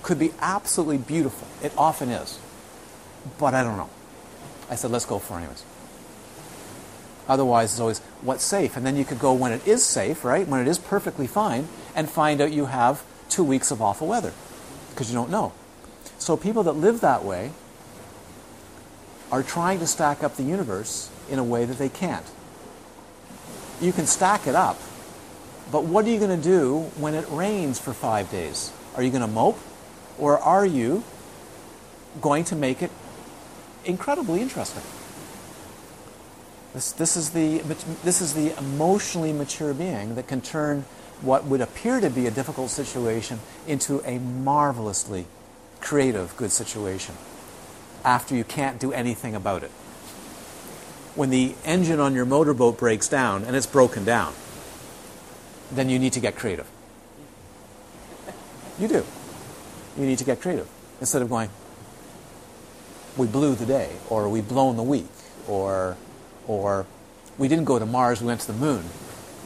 Speaker 1: Could be absolutely beautiful. It often is, but I don't know." I said, "Let's go for it anyways." Otherwise, it's always what's safe. And then you could go when it is safe, right? When it is perfectly fine, and find out you have two weeks of awful weather because you don't know. So people that live that way are trying to stack up the universe in a way that they can't. You can stack it up, but what are you going to do when it rains for five days? Are you going to mope? Or are you going to make it incredibly interesting? This, this, is the, this is the emotionally mature being that can turn what would appear to be a difficult situation into a marvelously creative, good situation after you can't do anything about it. When the engine on your motorboat breaks down and it's broken down, then you need to get creative. You do. You need to get creative. Instead of going, we blew the day, or we blown the week, or, or we didn't go to Mars, we went to the moon.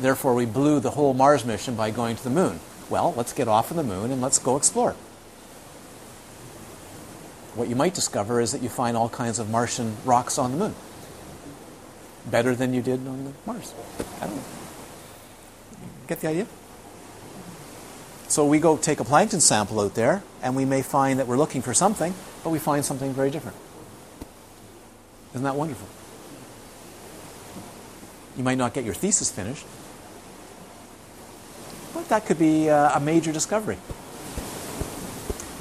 Speaker 1: Therefore, we blew the whole Mars mission by going to the moon. Well, let's get off of the moon and let's go explore. What you might discover is that you find all kinds of Martian rocks on the moon. Better than you did on the Mars. I don't know. Get the idea? So we go take a plankton sample out there, and we may find that we're looking for something, but we find something very different. Isn't that wonderful? You might not get your thesis finished, but that could be uh, a major discovery.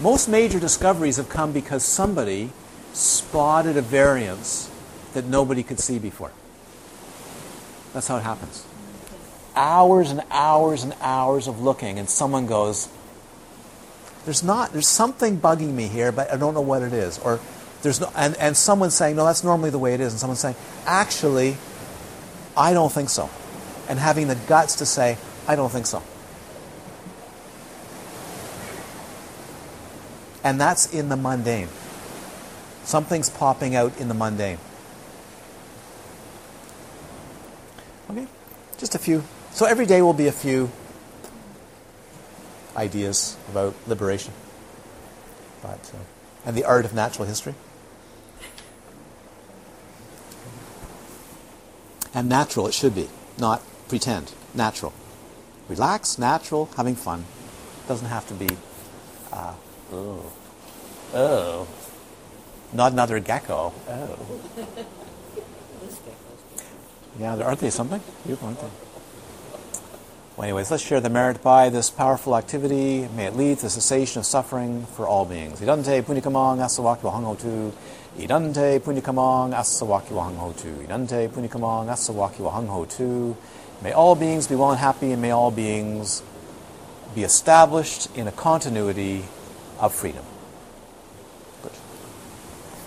Speaker 1: Most major discoveries have come because somebody spotted a variance that nobody could see before. That's how it happens. Hours and hours and hours of looking, and someone goes, There's not, there's something bugging me here, but I don't know what it is. Or there's no, and, and someone saying, No, that's normally the way it is. And someone saying, Actually, I don't think so. And having the guts to say, I don't think so. And that's in the mundane. Something's popping out in the mundane. Okay? Just a few. So every day will be a few ideas about liberation. But, uh, and the art of natural history. And natural it should be, not pretend. Natural. Relax, natural, having fun. Doesn't have to be uh, Oh. Oh. Not another gecko. Oh. Yeah, aren't they something? Beautiful, aren't they? Well, anyways, let's share the merit by this powerful activity. May it lead to the cessation of suffering for all beings. Idante punikamang asawaki wahangho tu. Idante punikamang asawaki wahangho tu. Idante punikamang asawaki wahangho tu. May all beings be well and happy, and may all beings be established in a continuity of freedom.